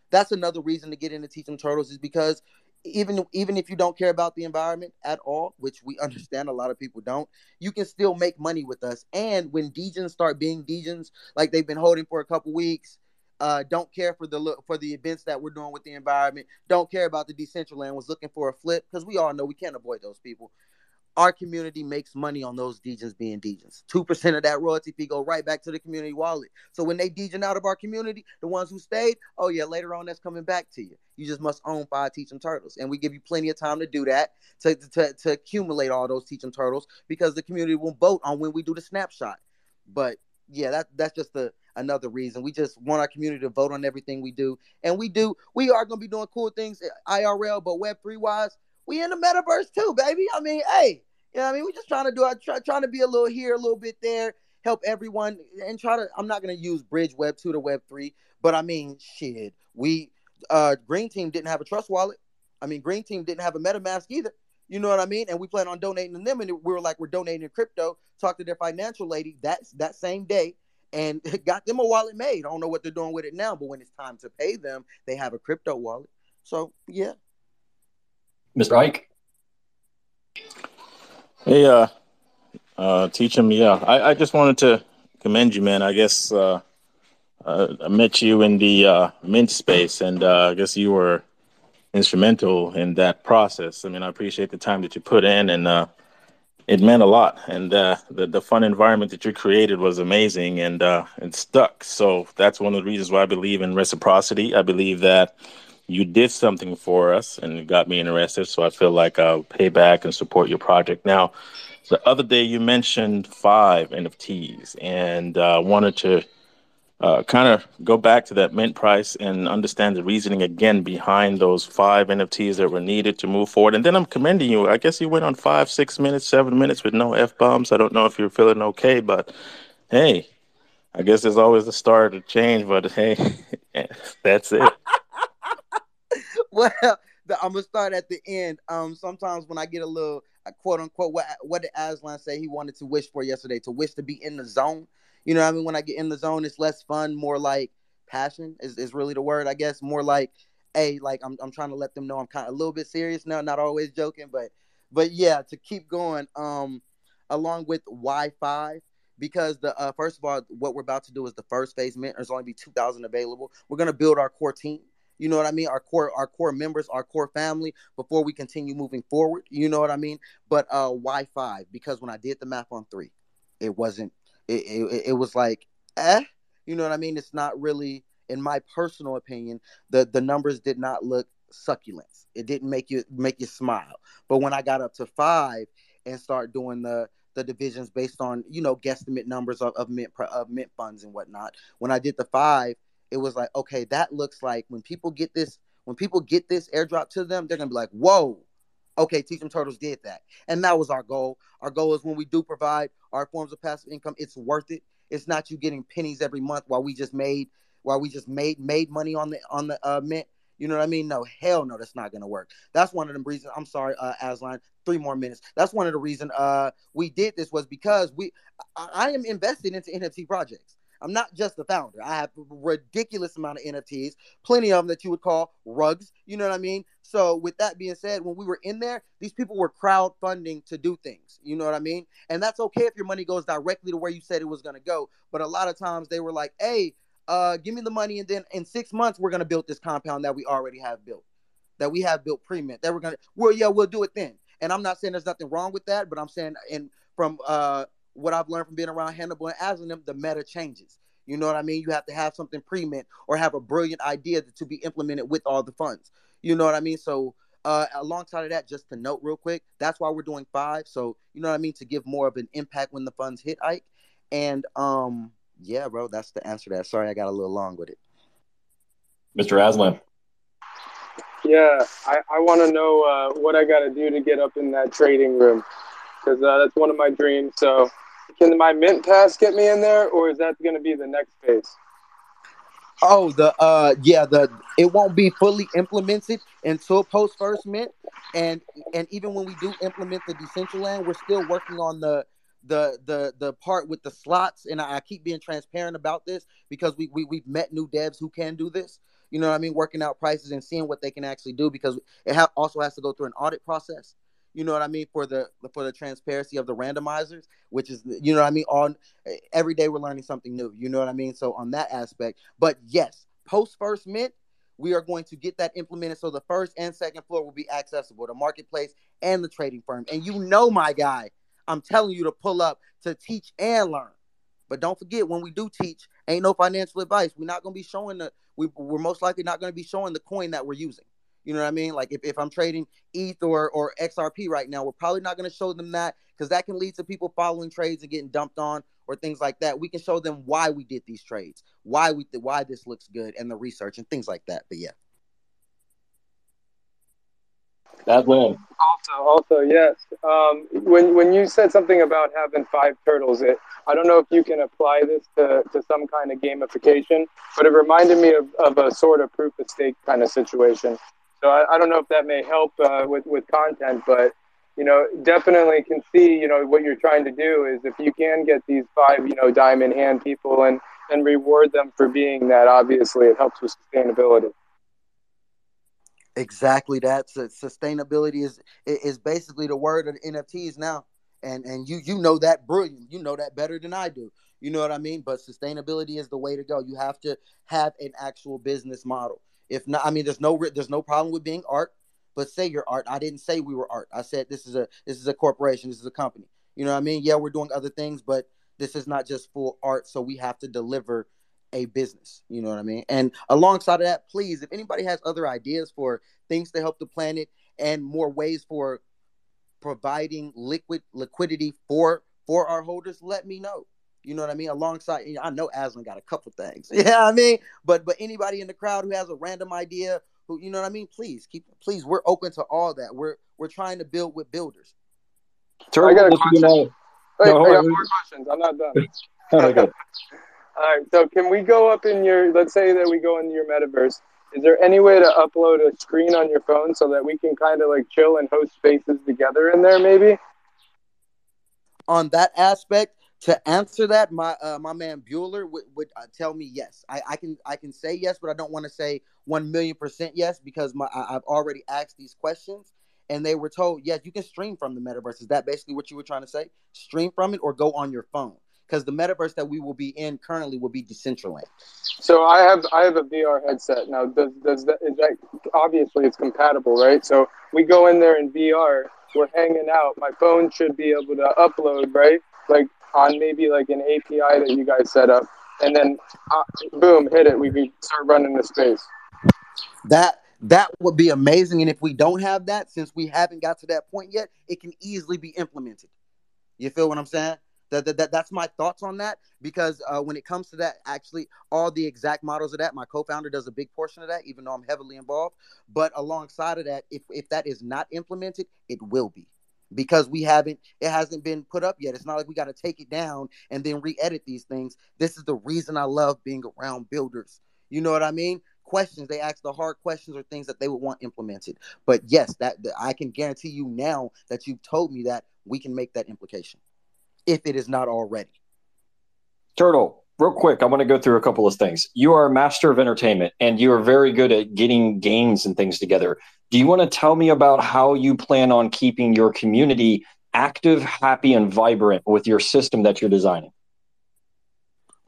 that's another reason to get into Teach 'em Turtles is because even even if you don't care about the environment at all, which we understand a lot of people don't, you can still make money with us. And when Degens start being Degens, like they've been holding for a couple weeks, uh, don't care for the for the events that we're doing with the environment, don't care about the Decentraland, was looking for a flip because we all know we can't avoid those people our community makes money on those degens being degens. Two percent of that royalty fee go right back to the community wallet. So when they degen out of our community, the ones who stayed, oh yeah, later on that's coming back to you. You just must own five Teach 'em Turtles, and we give you plenty of time to do that to, to to accumulate all those Teach 'em Turtles because the community will vote on when we do the snapshot. But yeah, that that's just a another reason. We just want our community to vote on everything we do, and we do. We are going to be doing cool things eh, IRL, but Web three wise, we in the metaverse too, baby. I mean, hey, you know what I mean? We're just trying to do our try, trying to be a little here, a little bit there, help everyone and try to I'm not gonna use bridge web two to web three, but I mean shit. We uh Green Team didn't have a trust wallet. I mean Green Team didn't have a MetaMask either. You know what I mean? And we plan on donating to them, and we were like, we're donating to crypto. Talk to their financial lady that that same day, and <laughs> got them a wallet made. I don't know what they're doing with it now, but when it's time to pay them, they have a crypto wallet. So yeah, Mr. Ike. Hey, uh, uh, Teach 'em. Yeah, I, I just wanted to commend you, man. I guess uh, uh, I met you in the uh, mint space, and uh, I guess you were instrumental in that process. I mean, I appreciate the time that you put in, and uh, it meant a lot. And uh, the the fun environment that you created was amazing, and uh, it stuck. So that's one of the reasons why I believe in reciprocity. I believe that you did something for us and got me interested. So I feel like I'll pay back and support your project. Now, the other day you mentioned five NFTs and uh, wanted to uh, kind of go back to that mint price and understand the reasoning again behind those five NFTs that were needed to move forward. And then I'm commending you. I guess you went on five, six minutes, seven minutes with no F bombs. I don't know if you're feeling okay, but hey, I guess there's always the start to change, but hey, <laughs> that's it. <laughs> well, the, I'm gonna start at the end. Um, sometimes when I get a little quote unquote, what what did Aslan say he wanted to wish for yesterday? To wish to be in the zone. You know, I mean, when I get in the zone, it's less fun, more like passion is, is really the word, I guess. More like, hey, like I'm I'm trying to let them know I'm kind of a little bit serious now, not always joking, but but yeah, to keep going. Um, along with Wi-Fi because the uh, first of all, what we're about to do is the first phase mint. There's only be 2,000 available. We're gonna build our core team. You know what I mean? Our core, our core members, our core family before we continue moving forward. You know what I mean? But uh, Wi-Fi because when I did the math on three, it wasn't. It, it, it was like, eh. You know what I mean? It's not really, in my personal opinion, the the numbers did not look succulents. It didn't make you make you smile. But when I got up to five and start doing the the divisions based on you know guesstimate numbers of, of mint of mint funds and whatnot, when I did the five, it was like, okay, that looks like when people get this, when people get this airdrop to them, they're gonna be like, whoa, okay, Teach 'em Turtles did that. And that was our goal. Our goal is when we do provide our forms of passive income, it's worth it. It's not you getting pennies every month while we just made while we just made made money on the on the uh, mint. You know what I mean? No, hell no, that's not gonna work. That's one of the reasons. I'm sorry, uh, Aslan. Three more minutes. That's one of the reasons uh, we did this was because we I, I am invested into NFT projects. I'm not just the founder. I have a ridiculous amount of NFTs, plenty of them that you would call rugs. You know what I mean? So with that being said, when we were in there, these people were crowdfunding to do things. You know what I mean? And that's okay if your money goes directly to where you said it was going to go. But a lot of times they were like, "Hey, uh, give me the money, and then in six months we're going to build this compound that we already have built, that we have built pre-mint. That we're going to, well, yeah, we'll do it then. And I'm not saying there's nothing wrong with that, but I'm saying, and from uh what I've learned from being around Hannibal and Aslan, the meta changes. You know what I mean? You have to have something pre-mint or have a brilliant idea to be implemented with all the funds. You know what I mean? So uh, alongside of that, just to note real quick, that's why we're doing five. So you know what I mean to give more of an impact when the funds hit Ike. And um, yeah, bro, that's the answer to that. Sorry, I got a little long with it. Mr. Aslan. Yeah, I, I want to know uh, what I got to do to get up in that trading room because uh, that's one of my dreams. So, can my mint pass get me in there, or is that going to be the next phase? Oh, the uh, yeah, the it won't be fully implemented until post first mint, and and even when we do implement the Decentraland, we're still working on the the the the part with the slots, and I, I keep being transparent about this because we, we we've met new devs who can do this. You know what I mean? Working out prices and seeing what they can actually do because it ha- also has to go through an audit process. You know what I mean for the for the transparency of the randomizers, which is you know what I mean. On every day we're learning something new. You know what I mean. So on that aspect, but yes, post first mint, we are going to get that implemented so the first and second floor will be accessible, the marketplace and the trading firm. And you know, my guy, I'm telling you to pull up to teach and learn. But don't forget, when we do teach, ain't no financial advice. We're not going to be showing the, we, we're most likely not going to be showing the coin that we're using. You know what I mean? Like if, if I'm trading ETH or, or XRP right now, we're probably not going to show them that because that can lead to people following trades and getting dumped on or things like that. We can show them why we did these trades, why we why this looks good, and the research and things like that. But yeah. That win. Also, also, yes. Um, when when you said something about having five turtles, it I don't know if you can apply this to, to some kind of gamification, but it reminded me of, of a sort of proof of stake kind of situation. So I, I don't know if that may help uh, with with content, but you know, definitely can see you know what you're trying to do is if you can get these five you know diamond hand people and and reward them for being that, obviously it helps with sustainability. Exactly that. So sustainability is is basically the word of NFTs now, and and you you know that brilliant. You know that better than I do. You know what I mean? But sustainability is the way to go. You have to have an actual business model. If not, I mean, there's no there's no problem with being art. But say you're art. I didn't say we were art. I said this is a this is a corporation. This is a company. You know what I mean? Yeah, we're doing other things, but this is not just full art. So we have to deliver a business. You know what I mean? And alongside of that, please, if anybody has other ideas for things to help the planet and more ways for providing liquid liquidity for for our holders, let me know. You know what I mean? Alongside, I know Aslan got a couple things. <laughs> Yeah, I mean, but but anybody in the crowd who has a random idea, who you know what I mean, please keep please. We're open to all that. We're we're trying to build with builders. Turtle, I got a question. Wait, no, I got more questions. I'm not done. <laughs> All right, <laughs> all right, so can we go up in your, let's say that we go into your metaverse. Is there any way to upload a screen on your phone so that we can kind of like chill and host spaces together in there, maybe? On that aspect, to answer that, my uh, my man Bueller would, would uh, tell me yes. I, I can I can say yes, but I don't want to say one million percent yes because my I, I've already asked these questions and they were told yes, you can stream from the metaverse. Is that basically what you were trying to say? Stream from it or go on your phone because the metaverse that we will be in currently will be Decentraland. So I have I have a VR headset now. Does does that is that obviously it's compatible, right? So we go in there in VR. We're hanging out. My phone should be able to upload, right? Like on maybe like an API that you guys set up, and then uh, boom, hit it. We can start running the space. That that would be amazing. And if we don't have that, since we haven't got to that point yet, it can easily be implemented. You feel what I'm saying? That, that, that, that's my thoughts on that because uh, when it comes to that, actually, all the exact models of that, my co-founder does a big portion of that, even though I'm heavily involved. But alongside of that, if if that is not implemented, it will be because we haven't it hasn't been put up yet. It's not like we got to take it down and then re-edit these things. This is the reason i love being around builders. You know what i mean? Questions they ask the hard questions or things that they would want implemented. But yes that, that i can guarantee you now that you've told me that we can make that implication if it is not already. Turtle, real quick, I want to go through a couple of things. You are a master of entertainment and you are very good at getting games and things together. Do you want to tell me about how you plan on keeping your community active, happy, and vibrant with your system that you're designing?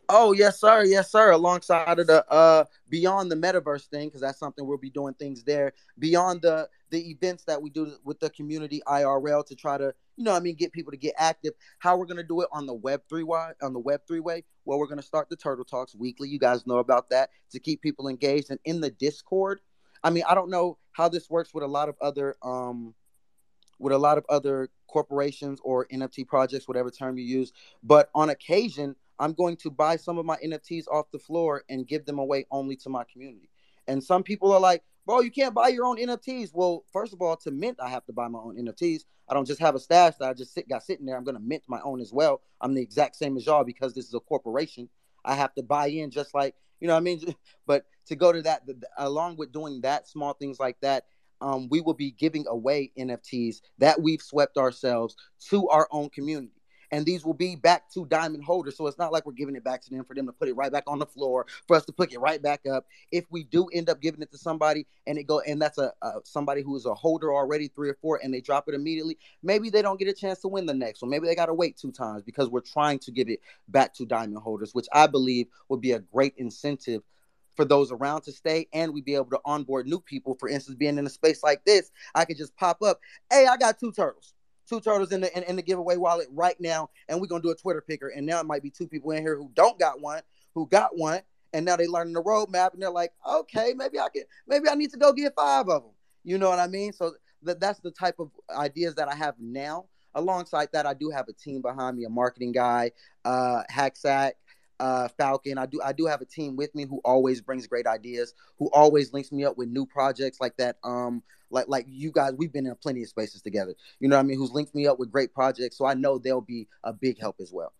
Oh yes, sir. Yes, sir. Alongside of the uh beyond the metaverse thing, because that's something we'll be doing things there. Beyond the the events that we do with the community IRL to try to, you know, I mean, get people to get active. How we're gonna do it on the Web three way on the Web three way? Well, we're gonna start the Turtle Talks weekly. You guys know about that to keep people engaged and in the Discord. I mean, I don't know how this works with a lot of other um with a lot of other corporations or NFT projects, whatever term you use. But on occasion, I'm going to buy some of my NFTs off the floor and give them away only to my community. And some people are like, bro, you can't buy your own NFTs. Well, first of all, to mint, I have to buy my own NFTs. I don't just have a stash that I just sit, got sitting there. I'm going to mint my own as well. I'm the exact same as y'all because this is a corporation. I have to buy in just like, you know what I mean? <laughs> But to go to that, the, along with doing that, small things like that, um, we will be giving away NFTs that we've swept ourselves to our own community. And these will be back to diamond holders. So it's not like we're giving it back to them for them to put it right back on the floor, for us to put it right back up. If we do end up giving it to somebody and it go and that's a, a somebody who is a holder already three or four and they drop it immediately, maybe they don't get a chance to win the next one. Maybe they got to wait two times because we're trying to give it back to diamond holders, which I believe would be a great incentive for those around to stay and we'd be able to onboard new people. For instance, being in a space like this, I could just pop up, hey, I got two turtles. Two turtles in the in, in the giveaway wallet right now, and we're gonna do a Twitter picker. And now it might be two people in here who don't got one, who got one, and now they learning the roadmap, and they're like, okay, maybe I can, maybe I need to go get five of them. You know what I mean? So that that's the type of ideas that I have now. Alongside that, I do have a team behind me, a marketing guy, uh, Hacksack, uh, Falcon. I do I do have a team with me who always brings great ideas, who always links me up with new projects like that. Um, like like you guys, we've been in plenty of spaces together. You know what I mean? Who's linked me up with great projects, so I know they'll be a big help as well.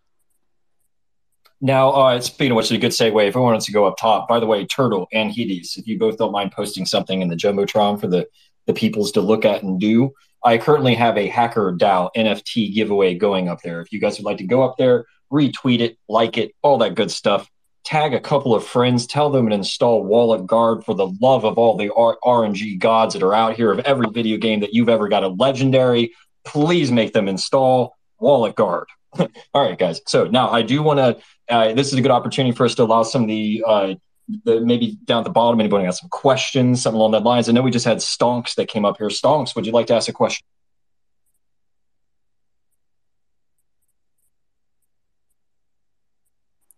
Now, uh, speaking of which, a good segue. If I wanted to go up top, by the way, Turtle and Hideous, if you both don't mind posting something in the jumbotron for the the peoples to look at and do, I currently have a Hacker DAO NFT giveaway going up there. If you guys would like to go up there, retweet it, like it, all that good stuff. Tag a couple of friends, tell them to install Wallet Guard for the love of all the R- RNG gods that are out here of every video game that you've ever got a legendary. Please make them install Wallet Guard. <laughs> all right, guys. So now I do want to. Uh, this is a good opportunity for us to allow some of the, uh, the maybe down at the bottom. Anybody got some questions, something along that lines? I know we just had Stonks that came up here. Stonks, would you like to ask a question?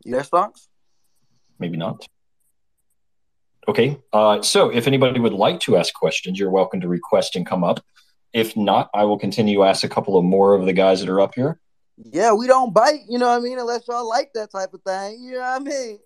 Yes, Stonks? Maybe not. Okay. Uh, so if anybody would like to ask questions, you're welcome to request and come up. If not, I will continue to ask a couple of more of the guys that are up here. Yeah, we don't bite, you know what I mean, unless y'all like that type of thing. You know what I mean?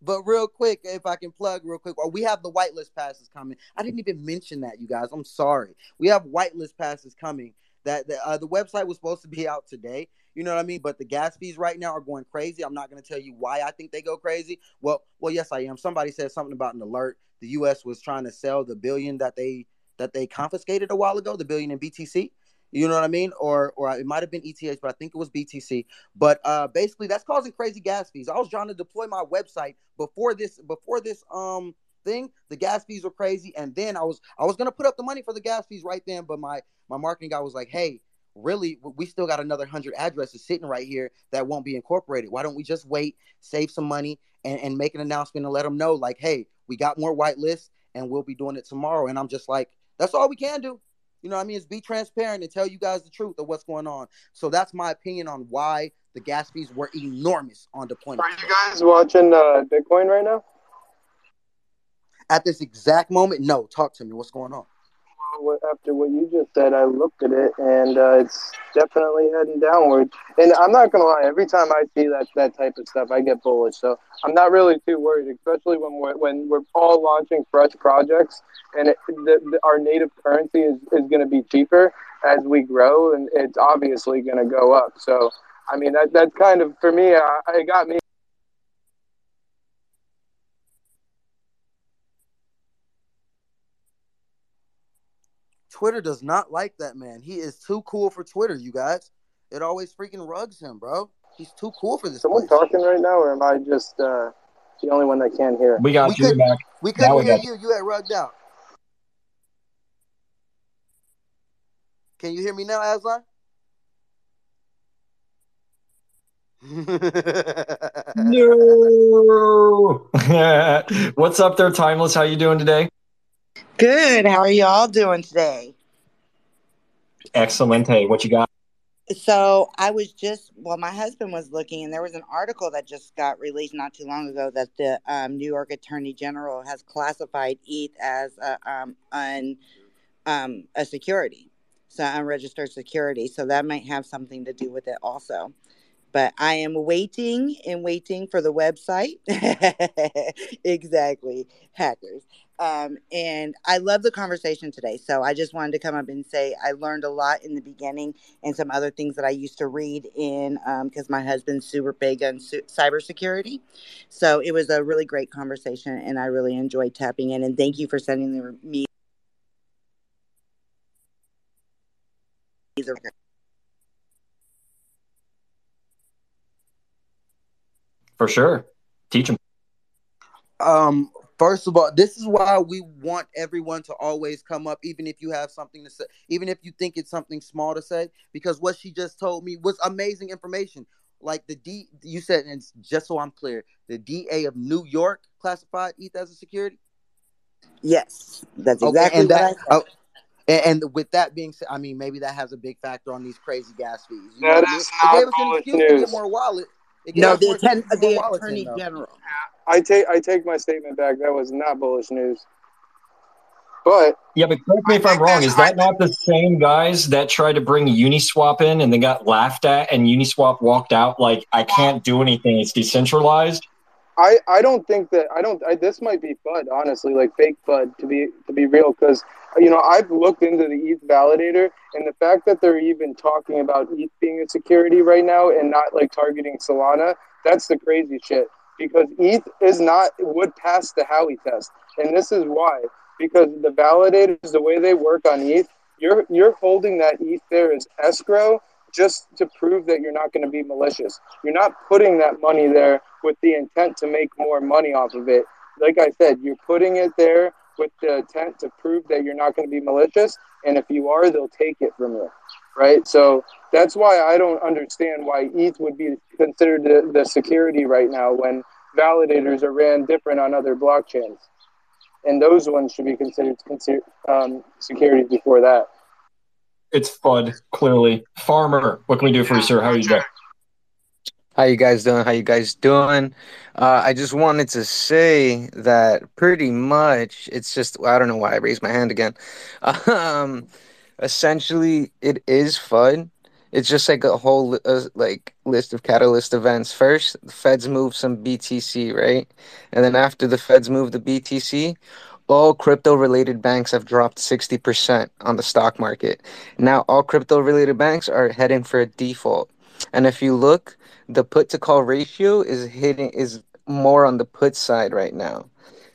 But real quick, if I can plug real quick, well, we have the whitelist passes coming. I didn't even mention that, you guys. I'm sorry. We have whitelist passes coming. That the, uh, the website was supposed to be out today. You know what I mean? But the gas fees right now are going crazy. I'm not going to tell you why I think they go crazy. Well, well, yes, I am. Somebody said something about an alert. The U.S. was trying to sell the billion that they that they confiscated a while ago, the billion in BTC. You know what I mean? Or or it might have been ETH, but I think it was BTC. But uh, basically, that's causing crazy gas fees. I was trying to deploy my website before this before this um thing. The gas fees were crazy, and then I was I was gonna put up the money for the gas fees right then, but my my marketing guy was like, "Hey, really, we still got another hundred addresses sitting right here that won't be incorporated. Why don't we just wait, save some money, and, and make an announcement and let them know, like, hey, we got more white lists, and we'll be doing it tomorrow." And I'm just like, that's all we can do. You know what I mean? Is be transparent and tell you guys the truth of what's going on. So that's my opinion on why the gas fees were enormous on deployment. Are you guys watching uh, Bitcoin right now? At this exact moment, no. Talk to me. What's going on? After what you just said, I looked at it and uh, it's definitely heading downward. And I'm not gonna lie, every time I see that that type of stuff, I get bullish. So I'm not really too worried, especially when we're when we're all launching fresh projects and it, the, the, our native currency is, is going to be cheaper as we grow, and it's obviously going to go up. So I mean that that's kind of for me. Uh, it got me Twitter does not like that man. He is too cool for Twitter, you guys. It always freaking rugs him, bro. He's too cool for this. Someone place. talking right now, or am I just uh, the only one that can't hear? We got We you could- back. We couldn't Now we hear got- you. You had rugged out. Can you hear me now, Aslan? No. <laughs> What's up there, Timeless? How you doing today? Good. How are y'all doing today? Excellent. Hey, what you got? So I was just well, my husband was looking, and there was an article that just got released not too long ago that the um, New York Attorney General has classified ETH as a, um, un, um, a security, so unregistered security. So that might have something to do with it also. But I am waiting and waiting for the website. <laughs> exactly, hackers. Um, and I love the conversation today. So I just wanted to come up and say I learned a lot in the beginning and some other things that I used to read in um because my husband's super big on su- cybersecurity. So it was a really great conversation, and I really enjoyed tapping in. And thank you for sending the, me. For sure. Teach 'em. Um, first of all, this is why we want everyone to always come up, even if you have something to say, even if you think it's something small to say, because what she just told me was amazing information. Like the D, you said, and just so I'm clear, the DA of New York classified ETH as a security. Yes, that's exactly and what that, I said. oh, and, and with that being said, I mean maybe that has a big factor on these crazy gas fees. You know That what I mean? is It gave us an bullish excuse to get more wallet. It gave no, the, atten- excuses to get more the attorney though. general. I take I take my statement back. That was not bullish news. But Yeah, but correct me if I'm wrong. Is that not the same guys that tried to bring Uniswap in and then got laughed at and Uniswap walked out like I can't do anything, it's decentralized? I, I don't think that I don't I, this might be FUD honestly like fake FUD to be to be real because you know I've looked into the ETH validator and the fact that they're even talking about ETH being a security right now and not like targeting Solana that's the crazy shit because ETH is not would pass the Howey test and this is why because the validators the way they work on ETH you're you're holding that ETH there as escrow just to prove that you're not going to be malicious. You're not putting that money there with the intent to make more money off of it. Like I said, you're putting it there with the intent to prove that you're not going to be malicious. And if you are, they'll take it from you. Right. So that's why I don't understand why ETH would be considered the, the security right now when validators are ran different on other blockchains. And those ones should be considered consider, um, before that. It's FUD, clearly. Farmer, what can we do for you, sir? How are you doing? How you guys doing? How you guys doing? Uh, I just wanted to say that pretty much it's just I don't know why I raised my hand again. <laughs> Um, essentially, it is fun. It's just like a whole uh, like list of catalyst events. First, the Feds move some BTC, right? And then after the Feds move the BTC, all crypto related banks have dropped 60% on the stock market. Now all crypto related banks are heading for a default. And if you look, the put to call ratio is hitting is more on the put side right now.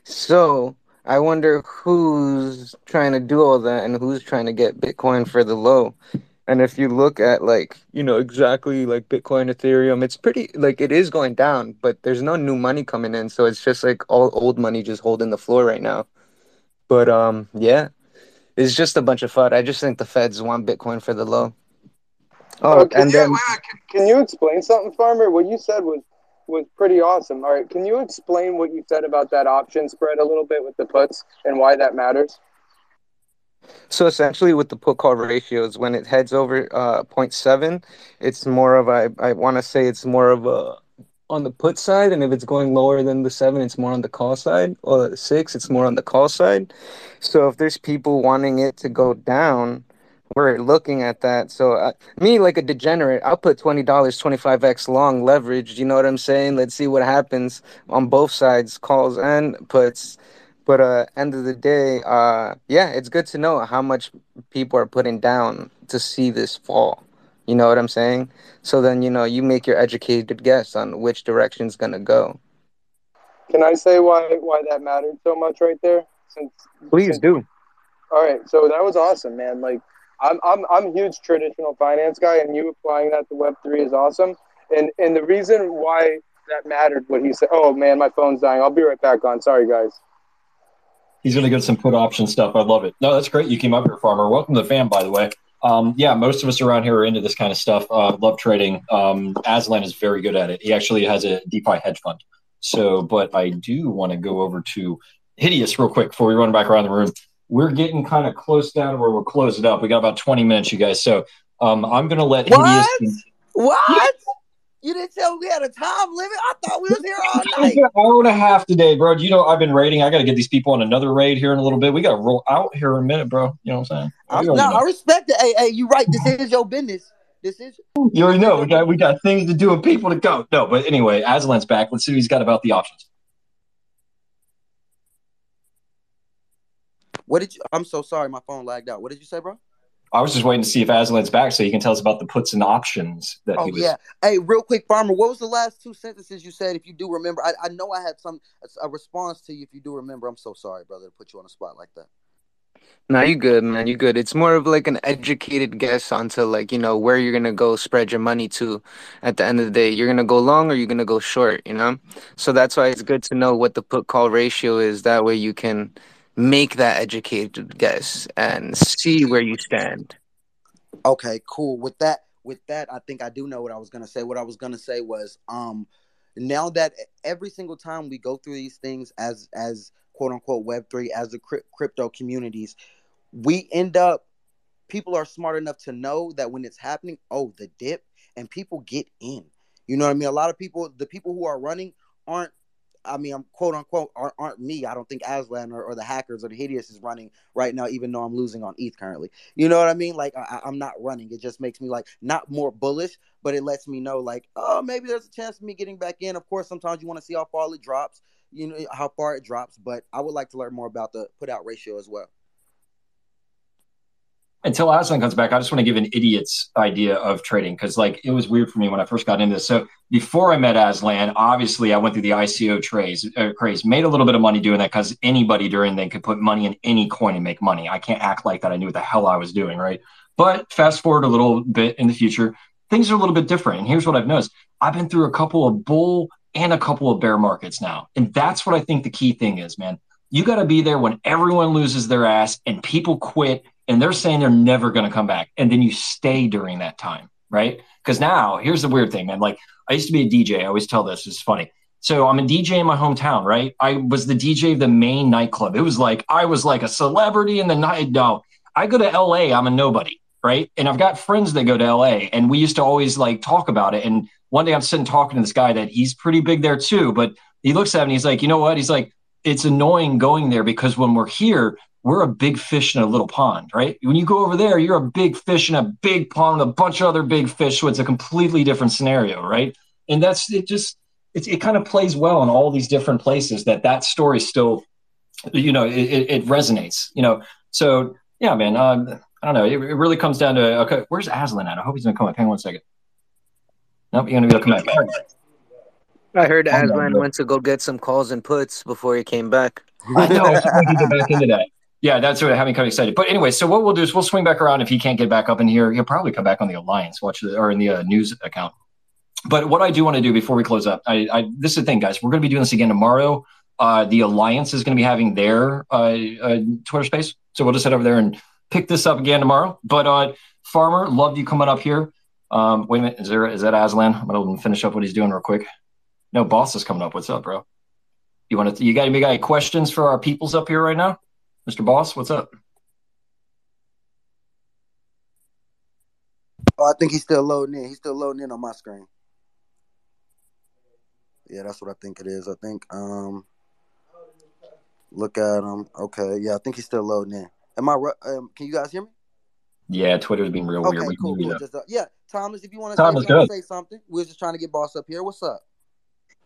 So I wonder who's trying to do all that and who's trying to get Bitcoin for the low. And if you look at like, you know, exactly like Bitcoin, Ethereum, it's pretty like it is going down, but there's no new money coming in. So it's just like all old money just holding the floor right now. But um yeah, it's just a bunch of FUD. I just think the feds want Bitcoin for the low. Oh, Uh, can and you, then wait, wait, can, can you explain something, Farmer? What you said was was pretty awesome. All right, can you explain what you said about that option spread a little bit with the puts and why that matters? So essentially, with the put call ratios, when it heads over uh 0.7, it's more of I I want to say it's more of a on the put side, and if it's going lower than the seven, it's more on the call side, or the six, it's more on the call side. So if there's people wanting it to go down, we're looking at that. So uh, me, like a degenerate, I'll put twenty dollars, twenty five x long leverage. You know what I'm saying? Let's see what happens on both sides, calls and puts. But uh, end of the day, uh, yeah, it's good to know how much people are putting down to see this fall. You know what I'm saying? So then you know you make your educated guess on which direction's gonna go. Can I say why why that mattered so much right there? Since Please since- do. All right, so that was awesome, man. Like I'm I'm I'm a huge traditional finance guy, and you applying that to Web three is awesome. And and the reason why that mattered, what he said. Oh man, my phone's dying. I'll be right back on. Sorry, guys. He's to get some put option stuff. I love it. No, that's great. You came up here, Farmer. Welcome to the fam, by the way. Um, yeah, most of us around here are into this kind of stuff. Uh, love trading. Um, Aslan is very good at it. He actually has a DeFi hedge fund. So, but I do want to go over to Hideous real quick before we run back around the room. We're getting kind of close down to where we'll close it up. We got about 20 minutes, you guys. So um, I'm going to let What? Hideous. What? You didn't tell me we had a time limit. I thought we was here all <laughs> night. an hour and a half today, bro. You know I've been raiding? I got to get these people on another raid here in a little bit. We got to roll out here in a minute, bro. You know what I'm saying? I'm, no, I respect it. Hey, hey, you right. This is your business. This is. You already know. We got we got things to do and people to go. No, but anyway, Aslan's back. Let's see what he's got about the options. What did you? I'm so sorry. My phone lagged out. What did you say, bro? I was just waiting to see if Aslan's back so he can tell us about the puts and options that Oh he was. yeah. Hey, real quick, farmer. What was the last two sentences you said? If you do remember, I, I know I had some a response to you. If you do remember, I'm so sorry, brother, to put you on a spot like that. No, you good, man. You good. It's more of like an educated guess onto like, you know, where you're gonna go spread your money to at the end of the day. You're gonna go long or you're gonna go short, you know? So that's why it's good to know what the put call ratio is. That way you can make that educated guess and see where you stand. Okay, cool. With that, with that, I think I do know what I was gonna say. What I was gonna say was, um, now that every single time we go through these things as as quote unquote Web three as the crypto communities, we end up people are smart enough to know that when it's happening, oh, the dip, and people get in. You know what I mean? A lot of people, the people who are running aren't, I mean, I'm quote unquote, aren't, aren't me. I don't think Aslan or, or, the hackers or the hideous is running right now, even though I'm losing on ETH currently. You know what I mean? Like, I, I'm not running. It just makes me like not more bullish, but it lets me know, like, oh, maybe there's a chance of me getting back in. Of course, sometimes you want to see how far it drops, you know, how far it drops, but I would like to learn more about the put call ratio as well until Aslan comes back, I just want to give an idiot's idea of trading because, like, it was weird for me when I first got into this. So before I met Aslan, obviously I went through the ICO trades, uh, craze, made a little bit of money doing that because anybody during then could put money in any coin and make money. I can't act like that. I knew what the hell I was doing, right? But fast forward a little bit in the future, things are a little bit different. And here's what I've noticed: I've been through a couple of bull and a couple of bear markets now, and that's what I think the key thing is, man. You got to be there when everyone loses their ass and people quit and they're saying they're never going to come back. And then you stay during that time, right? Because now here's the weird thing, man. Like I used to be a DJ. I always tell this. It's funny. So I'm a DJ in my hometown, right? I was the DJ of the main nightclub. It was like I was like a celebrity in the night. No, I go to LA. I'm a nobody, right? And I've got friends that go to LA, and we used to always like talk about it. And one day I'm sitting talking to this guy that he's pretty big there too, but he looks at me. And he's like, you know what? He's like, it's annoying going there because when we're here, we're a big fish in a little pond, right? When you go over there, you're a big fish in a big pond with a bunch of other big fish. So it's a completely different scenario, right? And that's it. Just it, it kind of plays well in all these different places. That that story still, you know, it, it resonates. You know, so yeah, man. Um, I don't know. It, it, really comes down to okay. Where's Aslan at? I hope he's gonna come back. Hang on one second. Nope, you're gonna be able to come back. I heard Aslan went to go get some calls and puts before he came back. <laughs> I know. I to get back into that. Yeah, that's what I'm having kind of excited. But anyway, so what we'll do is we'll swing back around. If he can't get back up in here, he'll probably come back on the Alliance, watch the, or in the uh, news account. But what I do want to do before we close up, I, I this is the thing, guys. We're going to be doing this again tomorrow. Uh, the Alliance is going to be having their uh, uh, Twitter space, so we'll just head over there and pick this up again tomorrow. But uh, Farmer, love you coming up here. Um, wait a minute, is there is that Aslan? I'm going to finish up what he's doing real quick. No, boss is coming up. What's up, bro? You want to? You got any, got any questions for our peoples up here right now? Mr. Boss, what's up? Oh, I think he's still loading in. He's still loading in on my screen. Yeah, that's what I think it is. I think um look at him. Okay, yeah, I think he's still loading in. Am I um, can you guys hear me? Yeah, Twitter's being real okay, weird. Cool, cool. Just, uh, yeah, Thomas, if you want to say, say something, we're just trying to get boss up here. What's up?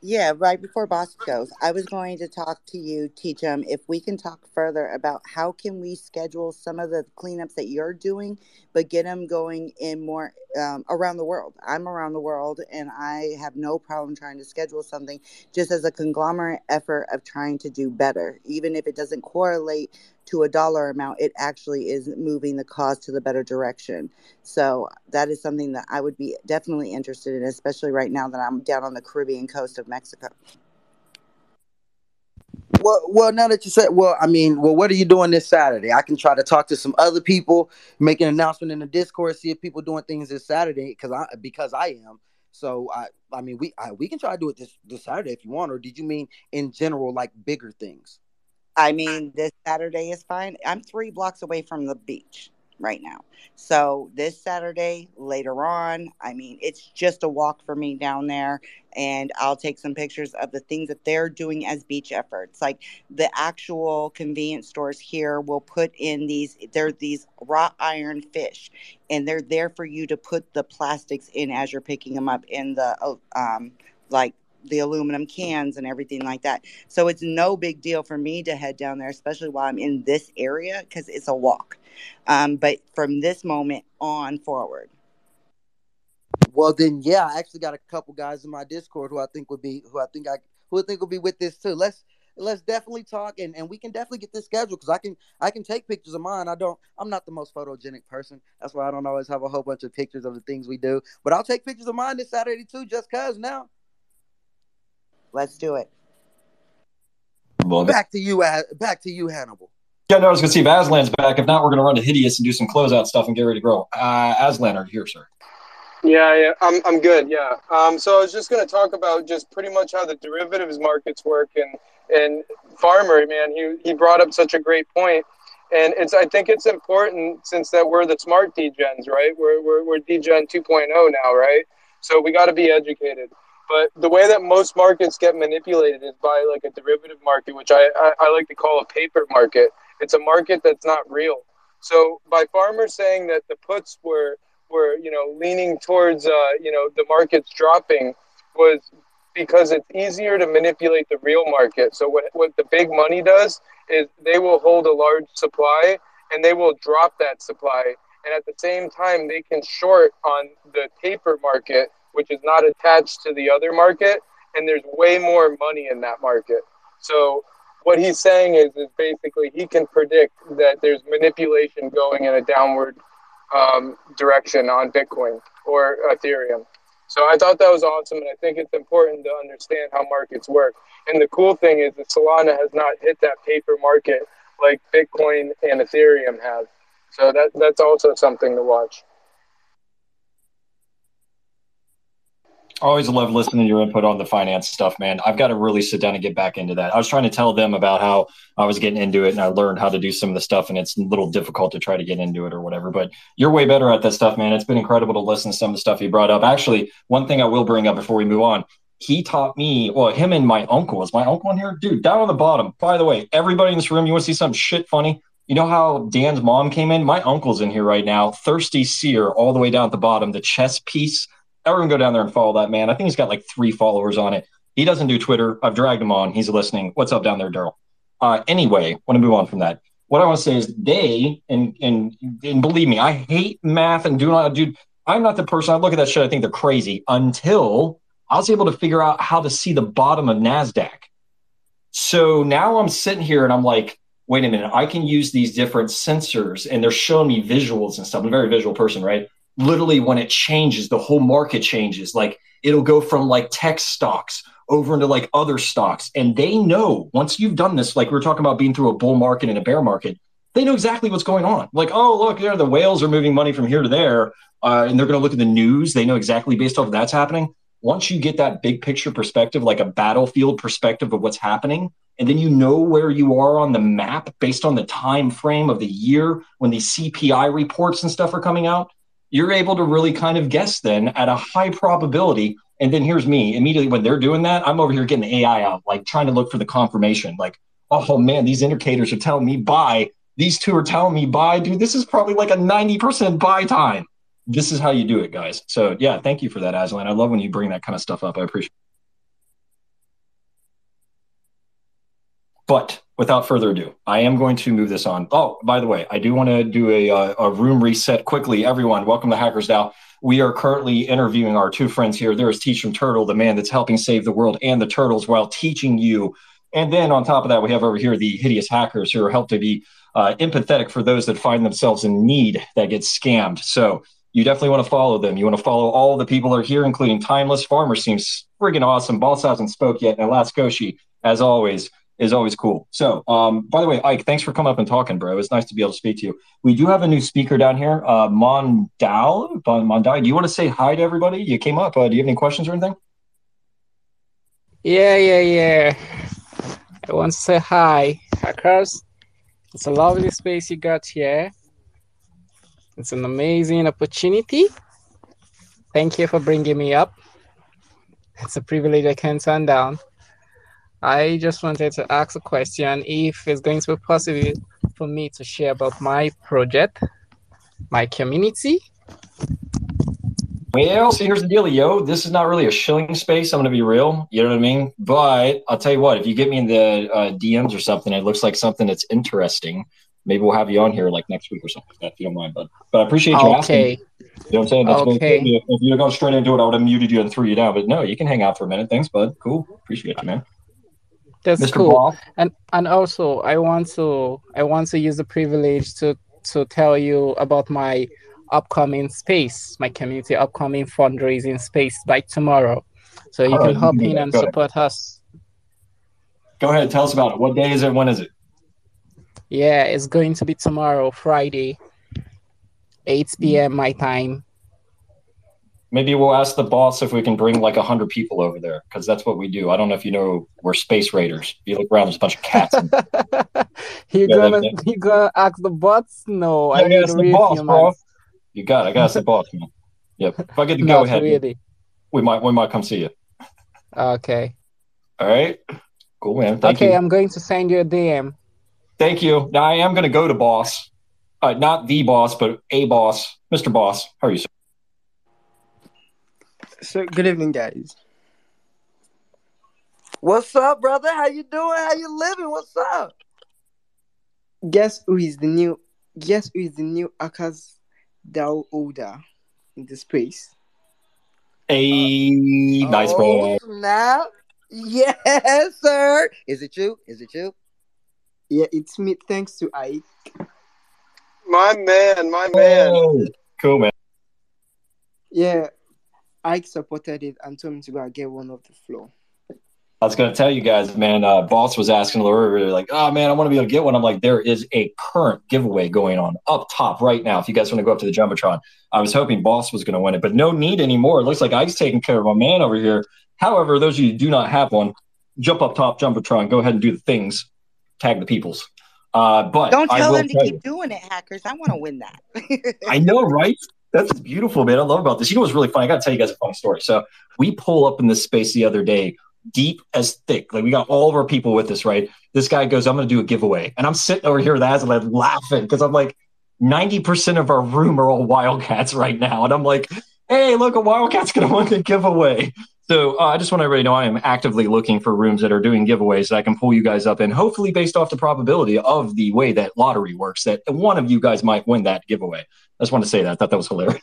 Yeah, right before Boss goes, I was going to talk to you, Teach 'em if we can talk further about how can we schedule some of the cleanups that you're doing, but get them going in more um, around the world. I'm around the world, and I have no problem trying to schedule something just as a conglomerate effort of trying to do better, even if it doesn't correlate to a dollar amount, it actually is moving the cause to the better direction. So that is something that I would be definitely interested in, especially right now that I'm down on the Caribbean coast of Mexico. Well, well, now that you said, well, I mean, well, what are you doing this Saturday? I can try to talk to some other people, make an announcement in the Discord, see if people doing things this Saturday, because I because I am. So I, I mean, we I, we can try to do it this this Saturday if you want, or did you mean in general like bigger things? I mean, this Saturday is fine. I'm three blocks away from the beach right now. So this Saturday, later on, I mean, it's just a walk for me down there, and I'll take some pictures of the things that they're doing as beach efforts. Like the actual convenience stores here will put in these, they're these wrought iron fish, and they're there for you to put the plastics in as you're picking them up in the, oh, um, like the aluminum cans and everything like that. So it's no big deal for me to head down there, especially while I'm in this area because it's a walk. Um, but from this moment on forward. Well, then, yeah, I actually got a couple guys in my Discord who I think would be, who I think I, who I think will be with this too. Let's let's definitely talk and, and we can definitely get this scheduled because I can I can take pictures of mine. I don't I'm not the most photogenic person. That's why I don't always have a whole bunch of pictures of the things we do. But I'll take pictures of mine this Saturday too, just cause now. Let's do it. Love it. Back to you, uh, back to you, Hannibal. Yeah, no, I was gonna see if Aslan's back. If not, we're gonna run to Hideous and do some closeout stuff and get ready to grow. Uh, Aslan, are you here, sir? Yeah, yeah, I'm, I'm good. Yeah. Um, so I was just going to talk about just pretty much how the derivatives markets work and and Farmer, man, he he brought up such a great point. point, and it's I think it's important since that we're the smart degens, right? We're we're we're degen 2.0 now, right? So we got to be educated. But the way that most markets get manipulated is by like a derivative market, which I, I, I like to call a paper market. It's a market that's not real. So by farmers saying that the puts were were you know leaning towards uh, you know the markets dropping was because it's easier to manipulate the real market. So what what the big money does is they will hold a large supply and they will drop that supply, and at the same time they can short on the paper market, which is not attached to the other market, and there's way more money in that market. So what he's saying is is basically he can predict that there's manipulation going in a downward um, direction on Bitcoin or Ethereum. So I thought that was awesome, and I think it's important to understand how markets work. And the cool thing is that Solana has not hit that paper market like Bitcoin and Ethereum have. So that that's also something to watch. Always love listening to your input on the finance stuff, man. I've got to really sit down and get back into that. I was trying to tell them about how I was getting into it and I learned how to do some of the stuff, and it's a little difficult to try to get into it or whatever. But you're way better at that stuff, man. It's been incredible to listen to some of the stuff you brought up. Actually, one thing I will bring up before we move on. He taught me, well, him and my uncle. Is my uncle in here? Dude, down on the bottom. By the way, everybody in this room, you want to see something shit funny? You know how Dan's mom came in? My uncle's in here right now. Thirsty Seer, all the way down at the bottom, the chess piece everyone go down there and follow that man. I think he's got like three followers on it. He doesn't do Twitter. I've dragged him on. He's listening. What's up down there, Daryl? Uh, anyway, want to move on from that. What I want to say is they and and and believe me, I hate math and do not do. I'm not the person. I look at that shit. I think they're crazy until I was able to figure out how to see the bottom of Nasdaq. So now I'm sitting here and I'm like, wait a minute, I can use these different sensors and they're showing me visuals and stuff. I'm a very visual person, right? Literally when it changes, the whole market changes. Like it'll go from like tech stocks over into like other stocks. And they know once you've done this, like we are talking about being through a bull market and a bear market, they know exactly what's going on. Like, oh, look, there the whales are moving money from here to there. Uh, and they're going to look at the news. They know exactly based off of that's happening. Once you get that big picture perspective, like a battlefield perspective of what's happening, and then you know where you are on the map based on the time frame of the year when the CPI reports and stuff are coming out, you're able to really kind of guess then at a high probability. And then here's me immediately when they're doing that, I'm over here getting the AI out, like trying to look for the confirmation. Like, oh man, these indicators are telling me buy. These two are telling me buy. Dude, this is probably like a 90% buy time. This is how you do it, guys. So yeah, thank you for that, Aslan. I love when you bring that kind of stuff up. I appreciate it. But without further ado, I am going to move this on. Oh, by the way, I do want to do a, uh, a room reset quickly. Everyone, welcome to Hackers Now. We are currently interviewing our two friends here. There is Teach from Turtle, the man that's helping save the world and the turtles while teaching you. And then on top of that, we have over here the hideous hackers who are helped to be uh, empathetic for those that find themselves in need that get scammed. So you definitely want to follow them. You want to follow all the people that are here, including Timeless Farmer seems friggin' awesome. Boss hasn't spoke yet, and Alaskoshi, as always is always cool. So, um, by the way, Ike, thanks for coming up and talking, bro. It's nice to be able to speak to you. We do have a new speaker down here, uh, Mondal. Do you want to say hi to everybody? You came up. Uh, do you have any questions or anything? Yeah, yeah, yeah. I want to say hi, hackers. It's a lovely space you got here. It's an amazing opportunity. Thank you for bringing me up. It's a privilege I can't turn down. I just wanted to ask a question if it's going to be possible for me to share about my project, my community. Well, see, here's the deal, yo. This is not really a shilling space. I'm going to be real. You know what I mean? But I'll tell you what, if you get me in the uh, DMs or something, it looks like something that's interesting. Maybe we'll have you on here like next week or something like that, if you don't mind, bud. But I appreciate you okay. asking. You know what I'm saying? That's okay. If you'd have gone straight into it, I would have muted you and threw you down. But no, you can hang out for a minute. Thanks, bud. Cool. Appreciate you, man. That's Mr. cool. Ball. And and also I want to I want to use the privilege to to tell you about my upcoming space, my community upcoming fundraising space by tomorrow. So you All can hop in and Go ahead. support us. Go ahead, tell us about it. What day is it? When is it? Yeah, it's going to be tomorrow, Friday, 8 p.m. my time. Maybe we'll ask the boss if we can bring like a hundred people over there because that's what we do. I don't know if you know we're space raiders. If you look around, there's a bunch of cats. <laughs> you Yeah, gonna that- you gonna ask the bots? No, Yeah, I need the real boss, bro. You got it. I got to ask the boss, man. Yep. If I get to go ahead, really. we might we might come see you. Okay. All right. Cool, man. Thank okay, you. I'm going to send you a DM. Thank you. Now I am going to go to boss. Uh, not the boss, but a boss, Mr. Boss. How are you, sir? So good evening, guys. What's up, brother? How you doing? How you living? What's up? Guess who is the new? Guess who is the new Aka's Dao Oda in the space? A uh, nice, oh, bro. snap. Yes, sir. Is it you? Is it you? Yeah, it's me. Thanks to Ike. My man, my man. Oh, cool, man. Yeah, Ike supported it and told me to go and get one off the floor. I was going to tell you guys, man. Uh, boss was asking Laura, like, "Oh man, I want to be able to get one." I'm like, "There is a current giveaway going on up top right now. If you guys want to go up to the jumbotron, I was hoping Boss was going to win it, but no need anymore. It looks like Ike's taking care of my man over here. However, those of you who do not have one, jump up top jumbotron, go ahead and do the things, tag the peoples. Uh, but Don't I tell will them to keep you, doing it, hackers. I want to win that. I know, right? That's beautiful, man. I love about this. You know what's really funny? I got to tell you guys a funny story. So we pull up in this space the other day, deep as thick. Like we got all of our people with us, right? This guy goes, "I'm going to do a giveaway," and I'm sitting over here with Aslan laughing because I'm like, ninety percent of our room are all Wildcats right now, and I'm like, "Hey, look, a Wildcat's going to win the giveaway." So uh, I just want everybody to know I am actively looking for rooms that are doing giveaways that I can pull you guys up in, hopefully based off the probability of the way that lottery works, that one of you guys might win that giveaway. I just want to say that. I thought that was hilarious.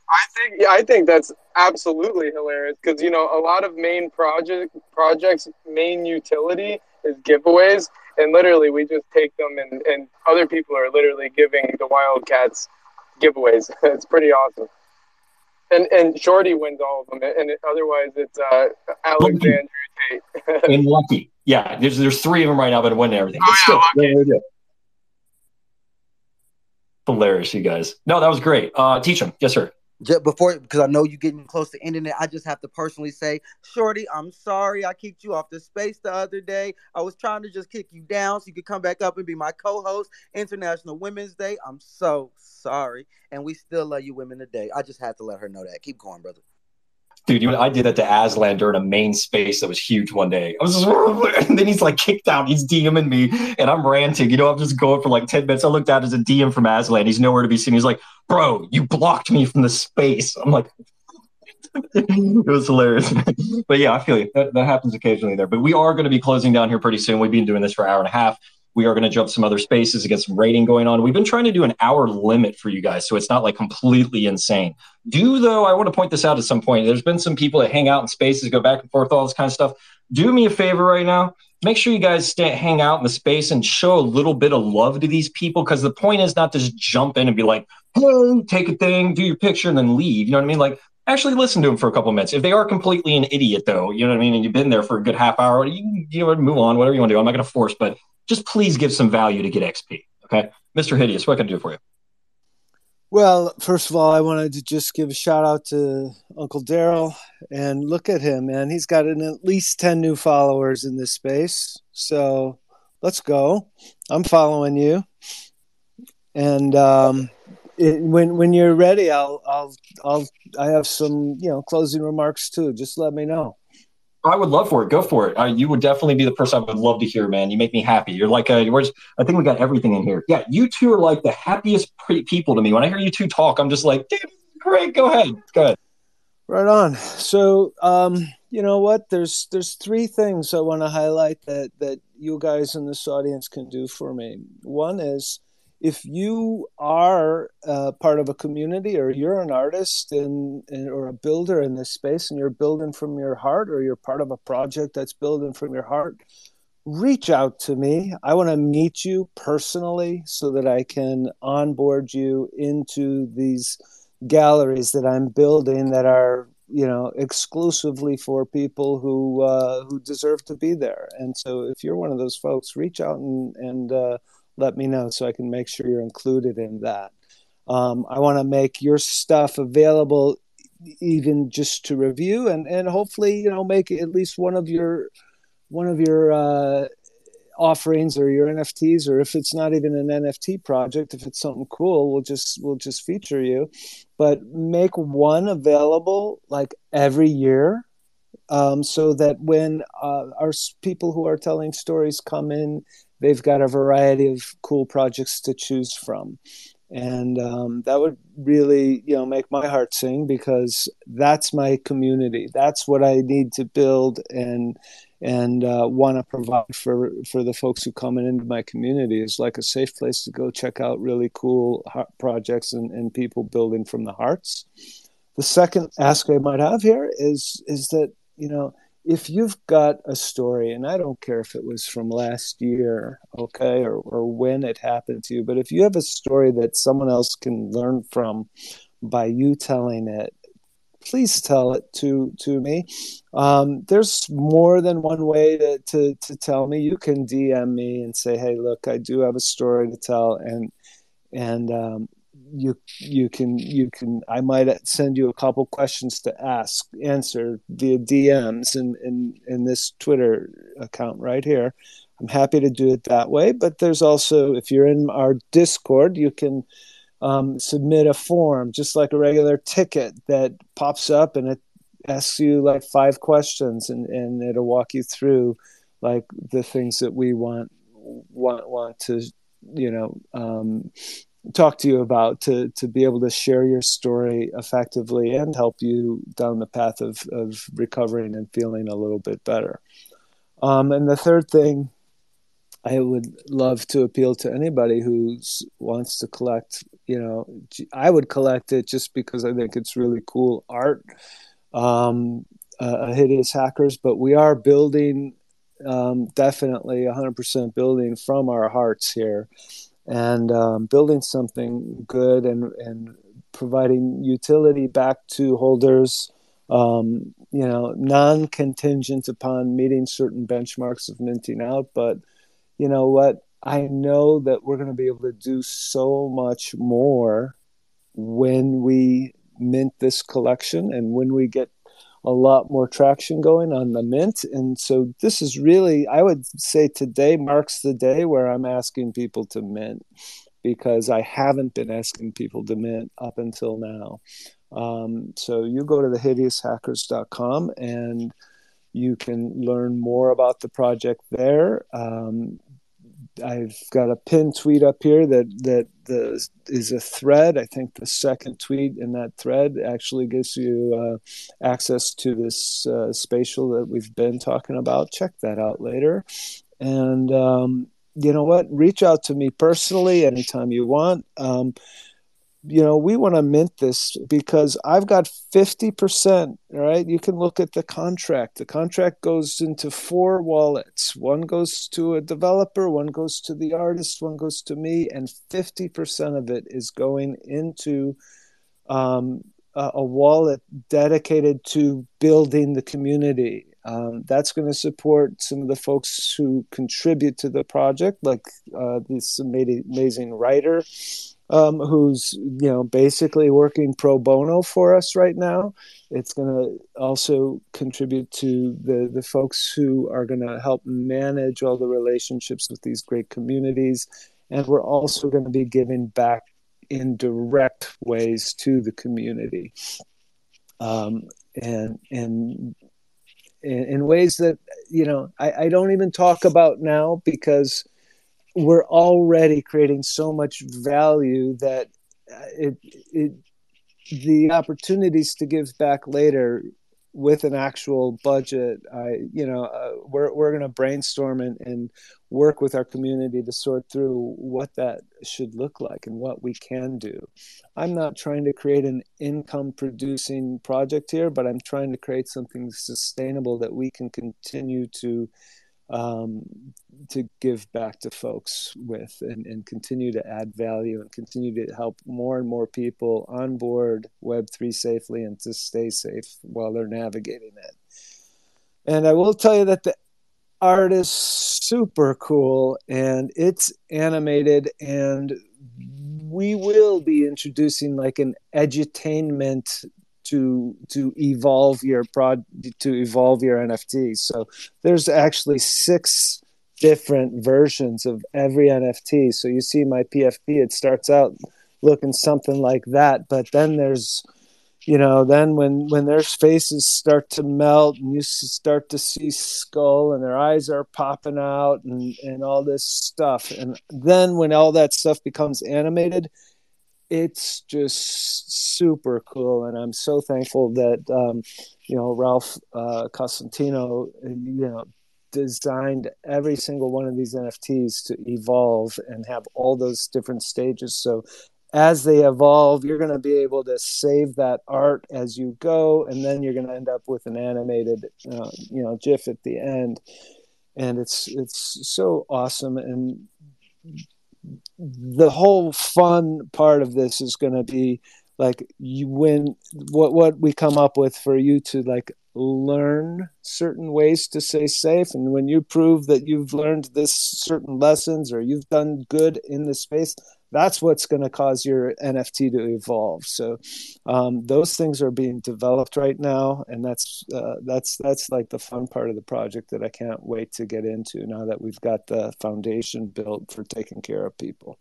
<laughs> I think yeah, I think that's absolutely hilarious because you know a lot of main project projects main utility is giveaways, and literally we just take them and and other people are literally giving the Wildcats giveaways. <laughs> it's pretty awesome. And and Shorty wins all of them, and it, otherwise it's uh, Alexandria Tate. <laughs> and lucky. Yeah, there's there's three of them right now that win everything. But Oh, yeah, still, lucky. yeah, yeah, yeah. Hilarious, you guys. No, that was great. Uh, Teach 'em, yes, sir. Just before, because I know you're getting close to ending it, I just have to personally say, Shorty, I'm sorry I kicked you off the space the other day. I was trying to just kick you down so you could come back up and be my co-host International Women's Day. I'm so sorry, and we still love you, women today. I just had to let her know that. Keep going, brother. Dude, you I did that to Aslan during a main space that was huge one day. I was just, <laughs> and then he's like kicked out. He's DMing me, and I'm ranting. You know, I'm just going for like 10 minutes. I looked out as a DM from Aslan. He's nowhere to be seen. He's like, bro, you blocked me from the space. I'm like, <laughs> it was hilarious. <laughs> but yeah, I feel you. That, that happens occasionally there. But we are going to be closing down here pretty soon. We've been doing this for an hour and a half. We are going to jump some other spaces to get some raiding going on. We've been trying to do an hour limit for you guys, so it's not like completely insane. Do though, I want to point this out at some point. There's been some people that hang out in spaces, go back and forth, all this kind of stuff. Do me a favor right now. Make sure you guys stay, hang out in the space and show a little bit of love to these people because the point is not to just jump in and be like, hey, take a thing, do your picture, and then leave. You know what I mean? Like, actually listen to them for a couple minutes. If they are completely an idiot, though, you know what I mean, and you've been there for a good half hour, you, you know, move on, whatever you want to do. I'm not going to force, but just please give some value to get XP. Okay. Mr. Hideous, what can I do for you? Well, first of all, I wanted to just give a shout out to Uncle Daryl and look at him, man. He's got an, at least 10 new followers in this space. So let's go. I'm following you. And um, it, when when you're ready, I'll I'll I'll I have some you know closing remarks too. Just let me know. I would love for it. Go for it. Uh, you would definitely be the person I would love to hear, man. You make me happy. You're like, uh, we're just, I think we got everything in here. Yeah, you two are like the happiest pre- people to me. When I hear you two talk, I'm just like, dude, great. Go ahead. Go ahead. Right on. So, um, you know what? There's there's three things I want to highlight that that you guys in this audience can do for me. One is if you are uh, part of a community or you're an artist and, and or a builder in this space and you're building from your heart or you're part of a project that's building from your heart reach out to me. I want to meet you personally so that I can onboard you into these galleries that I'm building that are you know exclusively for people who uh, who deserve to be there. And so if you're one of those folks, reach out and and uh, let me know so I can make sure you're included in that. Um, I want to make your stuff available even just to review and and hopefully you know make at least one of your one of your uh, offerings or your NFTs, or if it's not even an NFT project, if it's something cool, we'll just we'll just feature you. But make one available like every year, um, so that when uh, our people who are telling stories come in, they've got a variety of cool projects to choose from. And um, that would really you know make my heart sing because that's my community. That's what i need to build and and uh, want to provide for for the folks who come into my community is like a safe place to go check out really cool projects and, and people building from the hearts. The second ask i might have here is is that you know if you've got a story, and I don't care if it was from last year, okay, or, or when it happened to you, but if you have a story that someone else can learn from by you telling it, please tell it to to me. Um, there's more than one way to, to to tell me. You can DM me and say, "Hey, look, I do have a story to tell," and and um, you you can you can I might send you a couple questions to ask answer via DMs in in in this Twitter account right here. I'm happy to do it that way, but there's also if you're in our Discord, you can um, submit a form just like a regular ticket that pops up and it asks you like five questions and and it'll walk you through like the things that we want want want to you know um, talk to you about to to be able to share your story effectively and help you down the path of of recovering and feeling a little bit better. Um, and the third thing, I would love to appeal to anybody who wants to collect. You know, I would collect it just because I think it's really cool art. Um, uh, hideous hackers, but we are building um, definitely 100% building from our hearts here and um, building something good and, and providing utility back to holders, um, you know, non-contingent upon meeting certain benchmarks of minting out. But you know what? I know that we're going to be able to do so much more when we mint this collection and when we get a lot more traction going on the mint. And so this is really, I would say today marks the day where I'm asking people to mint because I haven't been asking people to mint up until now. Um, so you go to thehideoushackers.com and you can learn more about the project there. Um, I've got a pinned tweet up here that that the, is a thread. I think the second tweet in that thread actually gives you uh, access to this uh, spatial that we've been talking about. Check that out later. And um, you know what? Reach out to me personally anytime you want. Um, you know, we want to mint this because I've got 50%, right? You can look at the contract. The contract goes into four wallets. One goes to a developer, one goes to the artist, one goes to me, and 50% of it is going into um, a, a, wallet dedicated to building the community. Um, that's going to support some of the folks who contribute to the project, like uh, this amazing writer um, who's you know basically working pro bono for us right now. It's going to also contribute to the the folks who are going to help manage all the relationships with these great communities, and we're also going to be giving back in direct ways to the community, um, and and in, ways that you know I, I don't even talk about now because we're already creating so much value that uh, it, it the opportunities to give back later with an actual budget i you know uh, we're, we're going to brainstorm and, and work with our community to sort through what that should look like and what we can do. I'm not trying to create an income producing project here but i'm trying to create something sustainable that we can continue to um, to give back to folks with and, and continue to add value and continue to help more and more people on board Web3 safely and to stay safe while they're navigating it. And I will tell you that the art is super cool and it's animated and we will be introducing like an edutainment to to evolve your prod to evolve your NFT. So there's actually six different versions of every NFT. So you see my PFP, it starts out looking something like that, but then there's you know then when when their faces start to melt and you start to see skull and their eyes are popping out and and all this stuff and then when all that stuff becomes animated it's just super cool and i'm so thankful that um, you know ralph uh, costantino you know designed every single one of these nfts to evolve and have all those different stages. So as they evolve you're going to be able to save that art as you go and then you're going to end up with an animated uh, you know gif at the end. And it's it's so awesome and the whole fun part of this is going to be like you win what what we come up with for you to like learn certain ways to stay safe. And when you prove that you've learned this certain lessons or you've done good in the space that's what's going to cause your nft to evolve so um, those things are being developed right now and that's uh, that's that's like the fun part of the project that i can't wait to get into now that we've got the foundation built for taking care of people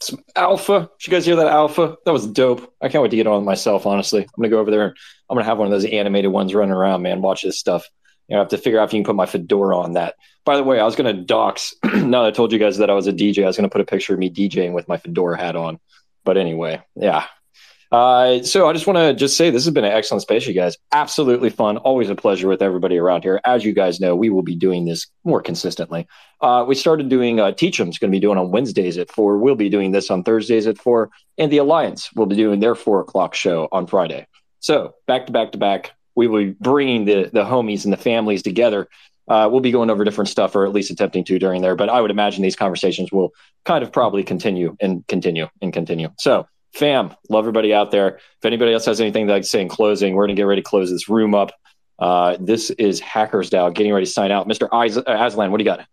some alpha. Did you guys hear that alpha? That was dope. I can't wait to get on myself. Honestly, I'm gonna go over there. I'm gonna have one of those animated ones running around, man. Watch this stuff. You know, I have to figure out if you can put my fedora on that. By the way, I was gonna dox. <clears throat> now that I told you guys that I was a DJ, I was gonna put a picture of me DJing with my fedora hat on. But anyway, yeah, uh, so I just want to just say this has been an excellent space, you guys. Absolutely fun. Always a pleasure with everybody around here. As you guys know, we will be doing this more consistently. Uh, we started doing uh, Teach 'em. It's going to be doing on Wednesdays at four. We'll be doing this on Thursdays at four, and the Alliance will be doing their four o'clock show on Friday. So back to back to back, we will be bringing the the homies and the families together. Uh, we'll be going over different stuff, or at least attempting to during there. But I would imagine these conversations will kind of probably continue and continue and continue. So fam, love everybody out there. If anybody else has anything to say in closing, we're going to get ready to close this room up. Uh, this is Hackers DAO getting ready to sign out. Mr. Uh, Aslan, what do you got?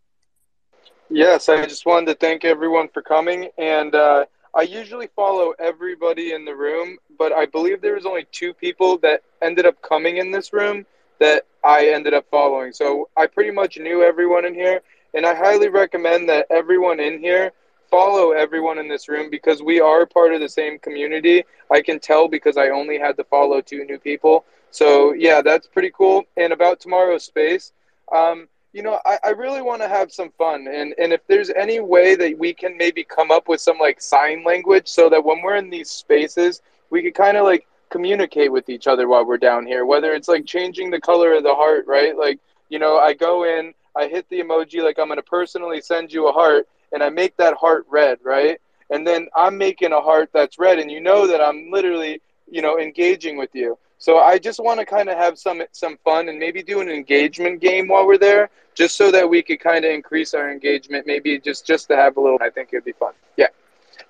Yes, I just wanted to thank everyone for coming. And uh, I usually follow everybody in the room, but I believe there was only two people that ended up coming in this room that I ended up following. So I pretty much knew everyone in here. And I highly recommend that everyone in here follow everyone in this room because we are part of the same community. I can tell because I only had to follow two new people. So yeah, that's pretty cool. And about tomorrow's space, um, you know, I, I really want to have some fun. And, and if there's any way that we can maybe come up with some like sign language so that when we're in these spaces, we could kind of like communicate with each other while we're down here, whether it's like changing the color of the heart, right? Like, you know, I go in, I hit the emoji, like I'm going to personally send you a heart and I make that heart red, right? And then I'm making a heart that's red, and you know that I'm literally, you know, engaging with you. So I just want to kind of have some some fun and maybe do an engagement game while we're there, just so that we could kind of increase our engagement. Maybe just just to have a little. I think it'd be fun. Yeah,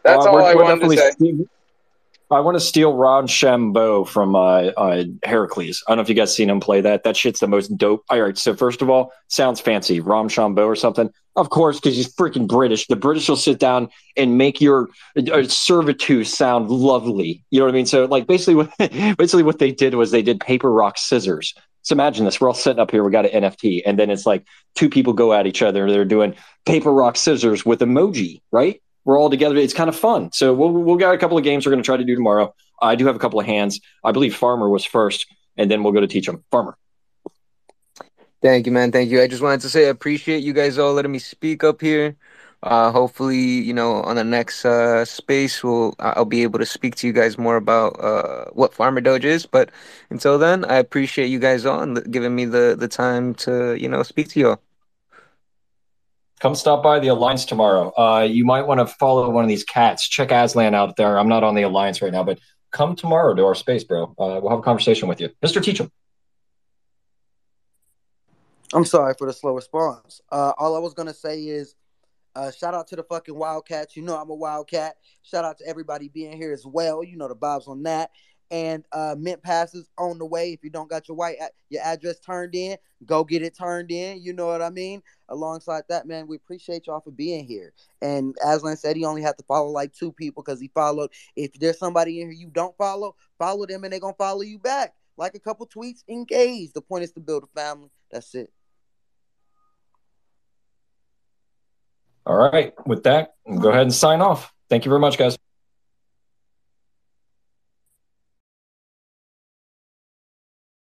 that's all I wanted to say. I want to steal Roshambo from uh, uh, Heracles. I don't know if you guys seen him play that. That shit's the most dope. All right, so first of all, sounds fancy, Roshambo or something. Of course, because he's freaking British. The British will sit down and make your uh, servitude sound lovely. You know what I mean? So, like, basically, what <laughs> basically what they did was they did paper, rock, scissors. So imagine this: we're all sitting up here, we got an NFT, and then it's like two people go at each other. They're doing paper, rock, scissors with emoji, right? We're all together. It's kind of fun. So we'll we'll got a couple of games we're going to try to do tomorrow. I do have a couple of hands. I believe Farmer was first, and then we'll go to Teach 'em. Farmer. Thank you, man. Thank you. I just wanted to say I appreciate you guys all letting me speak up here. Uh, hopefully, you know, on the next uh, space, we'll I'll be able to speak to you guys more about uh, what Farmer Doge is. But until then, I appreciate you guys all and giving me the the time to you know speak to you all come stop by the Alliance tomorrow. Uh, you might want to follow one of these cats. Check Aslan out there. I'm not on the Alliance right now, but come tomorrow to our space, bro. Uh, we'll have a conversation with you. Mr. Teach 'em. I'm sorry for the slow response. Uh, all I was gonna say is, uh, shout out to the fucking Wildcats. You know I'm a Wildcat. Shout out to everybody being here as well. You know the vibes on that. And uh, mint passes on the way. If you don't got your white your address turned in, go get it turned in. You know what I mean. Alongside that, man, we appreciate y'all for being here. And Aslan said he only had to follow like two people because he followed. If there's somebody in here you don't follow, follow them and they're gonna follow you back. Like a couple tweets, engage. The point is to build a family. That's it. All right. With that, go ahead and sign off. Thank you very much, guys.